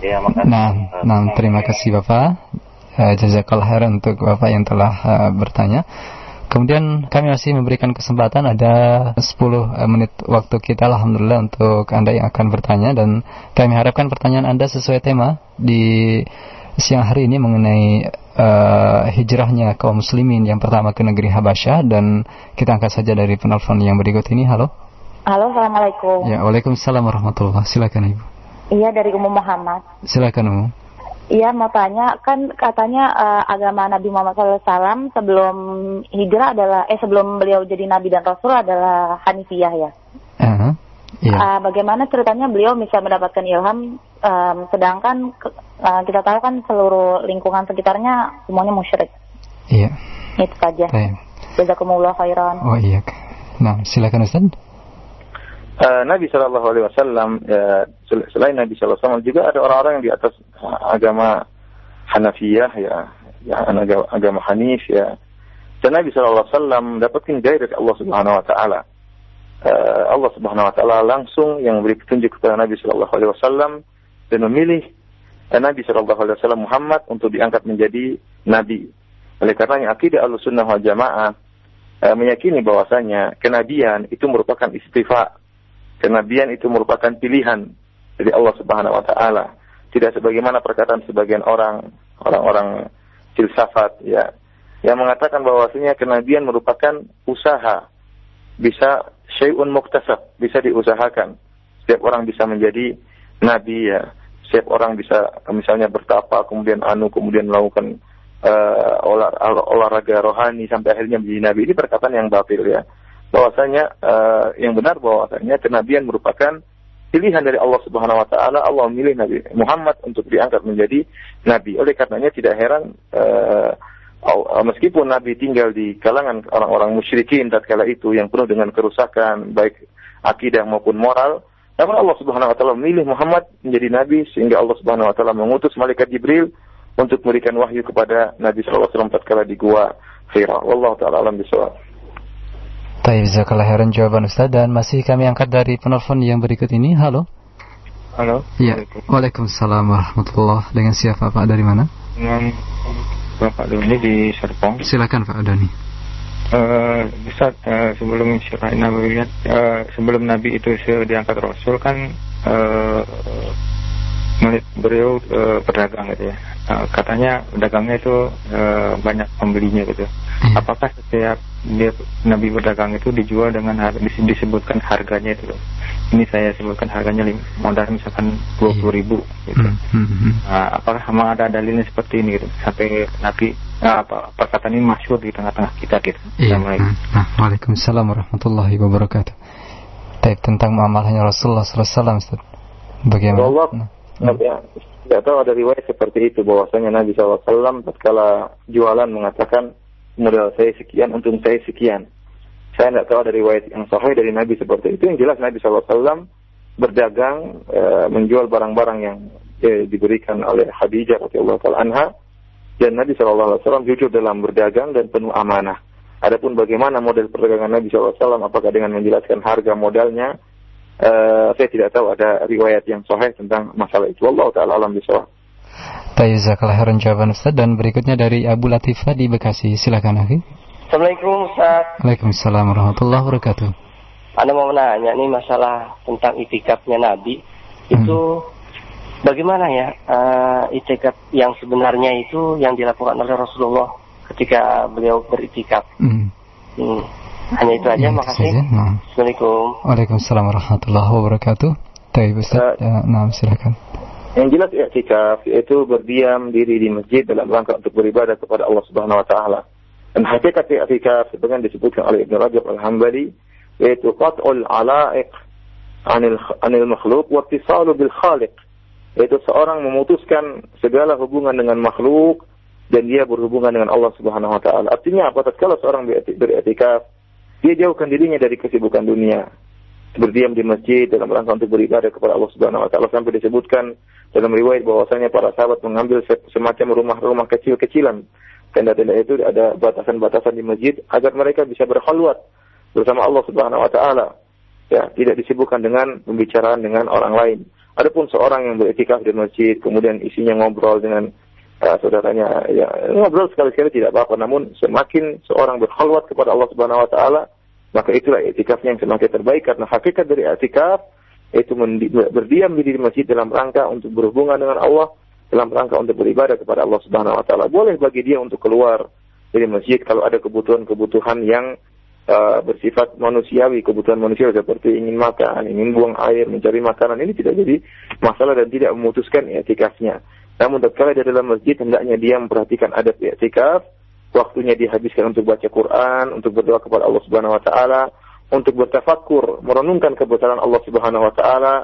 Ya, makasih. Nah, nah terima kasih Bapak. Uh, jazakallah khairan untuk Bapak yang telah uh, bertanya. Kemudian kami masih memberikan kesempatan ada 10 menit waktu kita Alhamdulillah untuk Anda yang akan bertanya dan kami harapkan pertanyaan Anda sesuai tema di siang hari ini mengenai uh, hijrahnya kaum muslimin yang pertama ke negeri Habasyah dan kita angkat saja dari penelpon yang berikut ini. Halo. Halo, Assalamualaikum. Ya, Waalaikumsalam warahmatullahi Silakan Ibu. Iya, dari Umum Muhammad. Silakan Umum. Iya, mau tanya, kan katanya uh, agama Nabi Muhammad SAW sebelum hijrah adalah, eh sebelum beliau jadi Nabi dan Rasul adalah Hanifiyah ya? Uh -huh. Iya. Uh, bagaimana ceritanya beliau bisa mendapatkan ilham, um, sedangkan uh, kita tahu kan seluruh lingkungan sekitarnya semuanya musyrik. Iya. Itu saja. Jazakumullah khairan. Oh iya. Nah, silakan Ustaz. Uh, Nabi Shallallahu Alaihi Wasallam ya, selain Nabi Shallallahu Alaihi Wasallam juga ada orang-orang yang di atas agama Hanafiyah ya, ya agama, Hanif ya. Dan Nabi Shallallahu Alaihi Wasallam dapatkan dari Allah Subhanahu Wa Taala uh, Allah Subhanahu wa taala langsung yang memberi petunjuk kepada Nabi sallallahu alaihi wasallam dan memilih uh, Nabi sallallahu alaihi wasallam Muhammad untuk diangkat menjadi nabi. Oleh karenanya akidah Ahlussunnah wal Jamaah uh, meyakini bahwasanya kenabian itu merupakan istifa. Kenabian itu merupakan pilihan dari Allah Subhanahu wa taala. Tidak sebagaimana perkataan sebagian orang, orang-orang filsafat ya, yang mengatakan bahwasanya kenabian merupakan usaha bisa syai'un muktasab, bisa diusahakan. Setiap orang bisa menjadi nabi ya. Setiap orang bisa misalnya bertapa, kemudian anu, kemudian melakukan uh, olah, olahraga rohani sampai akhirnya menjadi nabi. Ini perkataan yang batil ya. Bahwasanya uh, yang benar bahwasanya kenabian merupakan pilihan dari Allah Subhanahu wa taala. Allah memilih Nabi Muhammad untuk diangkat menjadi nabi. Oleh karenanya tidak heran uh, meskipun Nabi tinggal di kalangan orang-orang musyrikin tatkala itu yang penuh dengan kerusakan baik akidah maupun moral, namun Allah Subhanahu wa taala memilih Muhammad menjadi nabi sehingga Allah Subhanahu wa taala mengutus malaikat Jibril untuk memberikan wahyu kepada Nabi sallallahu alaihi wasallam tatkala di gua Hira. Wallahu taala alam bisawab. Baik, jazakallah khairan jawaban Ustaz dan masih kami angkat dari penelpon yang berikut ini. Halo. Halo. Ya. Waalaikumsalam warahmatullahi Dengan siapa Pak? Dari mana? Dengan Bapak Doni di Serpong. Silakan Pak Doni. Uh, Ustaz, uh, sebelum Nabi uh, sebelum Nabi itu diangkat Rasul kan uh, beliau uh, berdagang gitu ya. Uh, katanya dagangnya itu uh, banyak pembelinya gitu. Hmm. Apakah setiap dia Nabi berdagang itu dijual dengan harga, disebutkan harganya itu? Ini saya sebutkan harganya modal misalkan dua puluh ribu gitu. Hmm. Hmm. hmm. Nah, apakah memang ada dalilnya seperti ini gitu? Sampai Nabi nah, apa perkataan ini masyhur di tengah-tengah kita gitu. Iya. Nah, Waalaikumsalam warahmatullahi wabarakatuh. Baik tentang muamalahnya Rasulullah SAW Bagaimana? Allah, ya, tidak tahu ada riwayat seperti itu bahwasanya Nabi SAW tatkala jualan mengatakan modal saya sekian, untung saya sekian. Saya tidak tahu ada riwayat yang sahih dari Nabi seperti itu. Yang jelas Nabi SAW berdagang, e, menjual barang-barang yang e, diberikan oleh Khadijah radhiyallahu taala anha dan Nabi SAW jujur dalam berdagang dan penuh amanah. Adapun bagaimana model perdagangan Nabi SAW, apakah dengan menjelaskan harga modalnya, uh, saya tidak tahu ada riwayat yang sahih tentang masalah itu. Allah taala alam bisawab. Baik, jazakallah jawaban Ustaz dan berikutnya dari Abu Latifah di Bekasi. Silakan Akhi. Assalamualaikum Ustaz. Waalaikumsalam warahmatullahi wabarakatuh. Anda mau menanya nih masalah tentang itikafnya Nabi. Itu hmm. bagaimana ya uh, itikaf yang sebenarnya itu yang dilakukan oleh Rasulullah ketika beliau beritikaf. Hmm. Hmm. Hanya itu aja, ya, makasih. Saja. Nah. Assalamualaikum. Waalaikumsalam warahmatullahi wabarakatuh. Baik, Ustaz. Uh, nah, silakan. Yang jelas i'tikaf yaitu berdiam diri di masjid dalam rangka untuk beribadah kepada Allah Subhanahu wa taala. Dan hakikat i'tikaf sebenarnya disebutkan oleh Ibnu Rajab Al-Hambali yaitu qat'ul ala'iq anil anil makhluk wa ittisalu bil khaliq. Yaitu seorang memutuskan segala hubungan dengan makhluk dan dia berhubungan dengan Allah Subhanahu wa taala. Artinya apa? Tatkala seorang beriktikaf, dia jauhkan dirinya dari kesibukan dunia. berdiam di masjid dalam rangka untuk beribadah kepada Allah Subhanahu wa taala sampai disebutkan dalam riwayat bahwasanya para sahabat mengambil semacam rumah-rumah kecil-kecilan. Tenda-tenda itu ada batasan-batasan di masjid agar mereka bisa berkhulwat bersama Allah Subhanahu wa taala. Ya tidak disibukkan dengan pembicaraan dengan orang lain. Adapun seorang yang beriktikaf di masjid kemudian isinya ngobrol dengan uh, saudaranya ya ngobrol sekali-sekali tidak apa-apa namun semakin seorang berkhulwat kepada Allah Subhanahu wa taala maka itulah etikafnya yang semakin terbaik karena hakikat dari etikaf itu berdiam diri di masjid dalam rangka untuk berhubungan dengan Allah, dalam rangka untuk beribadah kepada Allah Subhanahu wa taala. Boleh bagi dia untuk keluar dari masjid kalau ada kebutuhan-kebutuhan yang uh, bersifat manusiawi, kebutuhan manusia seperti ingin makan, ingin buang air, mencari makanan ini tidak jadi masalah dan tidak memutuskan etikafnya. Namun tatkala di dalam masjid hendaknya dia memperhatikan adab etikaf, waktunya dihabiskan untuk baca Quran, untuk berdoa kepada Allah Subhanahu wa taala, untuk bertafakur, merenungkan kebesaran Allah Subhanahu wa taala.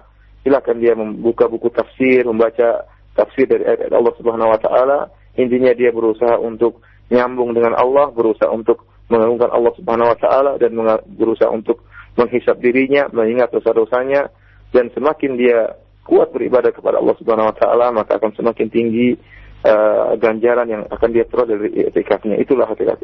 Silakan dia membuka buku tafsir, membaca tafsir dari ayat Allah Subhanahu wa taala. Intinya dia berusaha untuk nyambung dengan Allah, berusaha untuk mengagungkan Allah Subhanahu wa taala dan berusaha untuk menghisap dirinya, mengingat dosa-dosanya dan semakin dia kuat beribadah kepada Allah Subhanahu wa taala maka akan semakin tinggi uh, ganjaran yang akan dia peroleh dari itikafnya. Itulah hakikat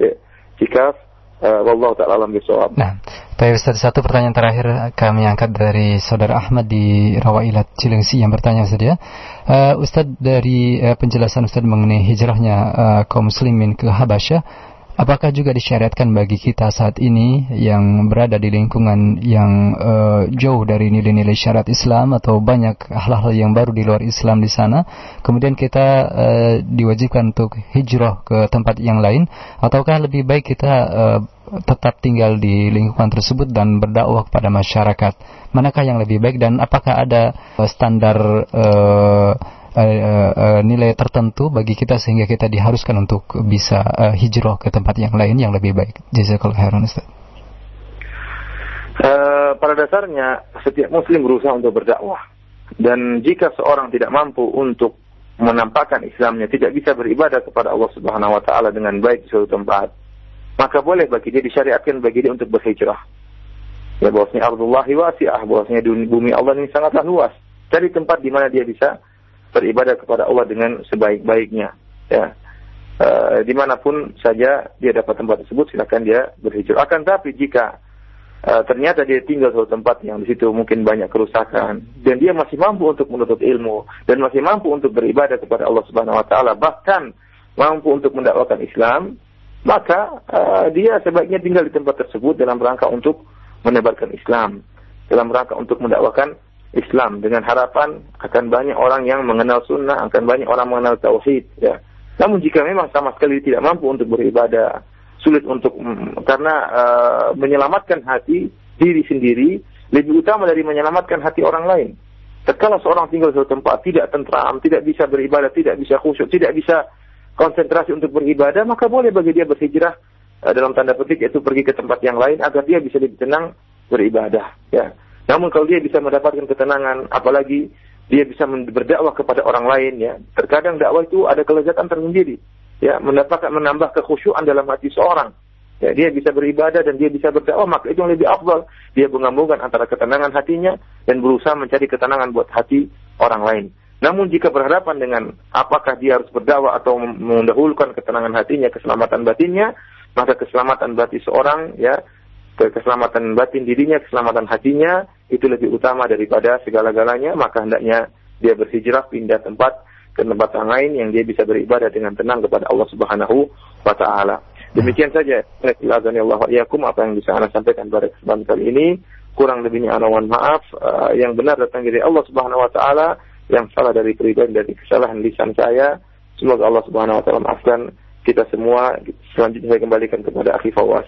itikaf. Uh, Wallahu ta'ala alam bisawab. Nah, Baik Ustaz, satu pertanyaan terakhir kami angkat dari Saudara Ahmad di Rawailat Cilengsi yang bertanya Ustaz ya. Uh, Ustaz dari uh, penjelasan Ustaz mengenai hijrahnya uh, kaum muslimin ke Habasyah, Apakah juga disyariatkan bagi kita saat ini yang berada di lingkungan yang uh, jauh dari nilai-nilai syariat Islam atau banyak hal-hal yang baru di luar Islam di sana, kemudian kita uh, diwajibkan untuk hijrah ke tempat yang lain, ataukah lebih baik kita uh, tetap tinggal di lingkungan tersebut dan berdakwah kepada masyarakat? Manakah yang lebih baik dan apakah ada standar uh, uh, uh, nilai tertentu bagi kita sehingga kita diharuskan untuk bisa uh, hijrah ke tempat yang lain yang lebih baik. Jazakallah khairan Ustaz. Uh, pada dasarnya setiap muslim berusaha untuk berdakwah dan jika seorang tidak mampu untuk menampakkan Islamnya tidak bisa beribadah kepada Allah Subhanahu wa taala dengan baik di suatu tempat maka boleh bagi dia disyariatkan bagi dia untuk berhijrah ya bahwasanya Abdullahi wasi'ah bahwasanya bumi Allah ini sangatlah luas cari tempat di mana dia bisa beribadah kepada Allah dengan sebaik-baiknya. Ya. E, di mana pun saja dia dapat tempat tersebut, silakan dia berhijrah. Akan tapi jika e, ternyata dia tinggal di tempat yang di situ mungkin banyak kerusakan dan dia masih mampu untuk menuntut ilmu dan masih mampu untuk beribadah kepada Allah Subhanahu Wa Taala bahkan mampu untuk mendakwakan Islam, maka e, dia sebaiknya tinggal di tempat tersebut dalam rangka untuk menebarkan Islam, dalam rangka untuk mendakwakan Islam dengan harapan akan banyak orang yang mengenal sunnah, akan banyak orang mengenal tauhid. Ya. Namun jika memang sama sekali tidak mampu untuk beribadah, sulit untuk mm, karena uh, menyelamatkan hati diri sendiri lebih utama dari menyelamatkan hati orang lain. Tatkala seorang tinggal di suatu tempat tidak tentram, tidak bisa beribadah, tidak bisa khusyuk, tidak bisa konsentrasi untuk beribadah, maka boleh bagi dia berhijrah uh, dalam tanda petik yaitu pergi ke tempat yang lain agar dia bisa lebih tenang beribadah. Ya. Namun kalau dia bisa mendapatkan ketenangan, apalagi dia bisa berdakwah kepada orang lain ya. Terkadang dakwah itu ada kelezatan tersendiri. Ya, mendapatkan menambah kekhusyuan dalam hati seorang. Ya, dia bisa beribadah dan dia bisa berdakwah, maka itu yang lebih afdal. Dia menggabungkan antara ketenangan hatinya dan berusaha mencari ketenangan buat hati orang lain. Namun jika berhadapan dengan apakah dia harus berdakwah atau mendahulukan ketenangan hatinya, keselamatan batinnya, maka keselamatan batin seorang ya keselamatan batin dirinya, keselamatan hatinya itu lebih utama daripada segala-galanya, maka hendaknya dia berhijrah pindah tempat ke tempat yang lain yang dia bisa beribadah dengan tenang kepada Allah Subhanahu wa taala. Demikian saja Allah yakum apa yang bisa Anda sampaikan pada kesempatan kali ini. Kurang lebihnya ana mohon maaf. Uh, yang benar datang dari Allah Subhanahu wa taala, yang salah dari pribadi dari kesalahan lisan saya. Semoga Allah Subhanahu wa taala maafkan kita semua. Selanjutnya saya kembalikan kepada Akhi Fawas.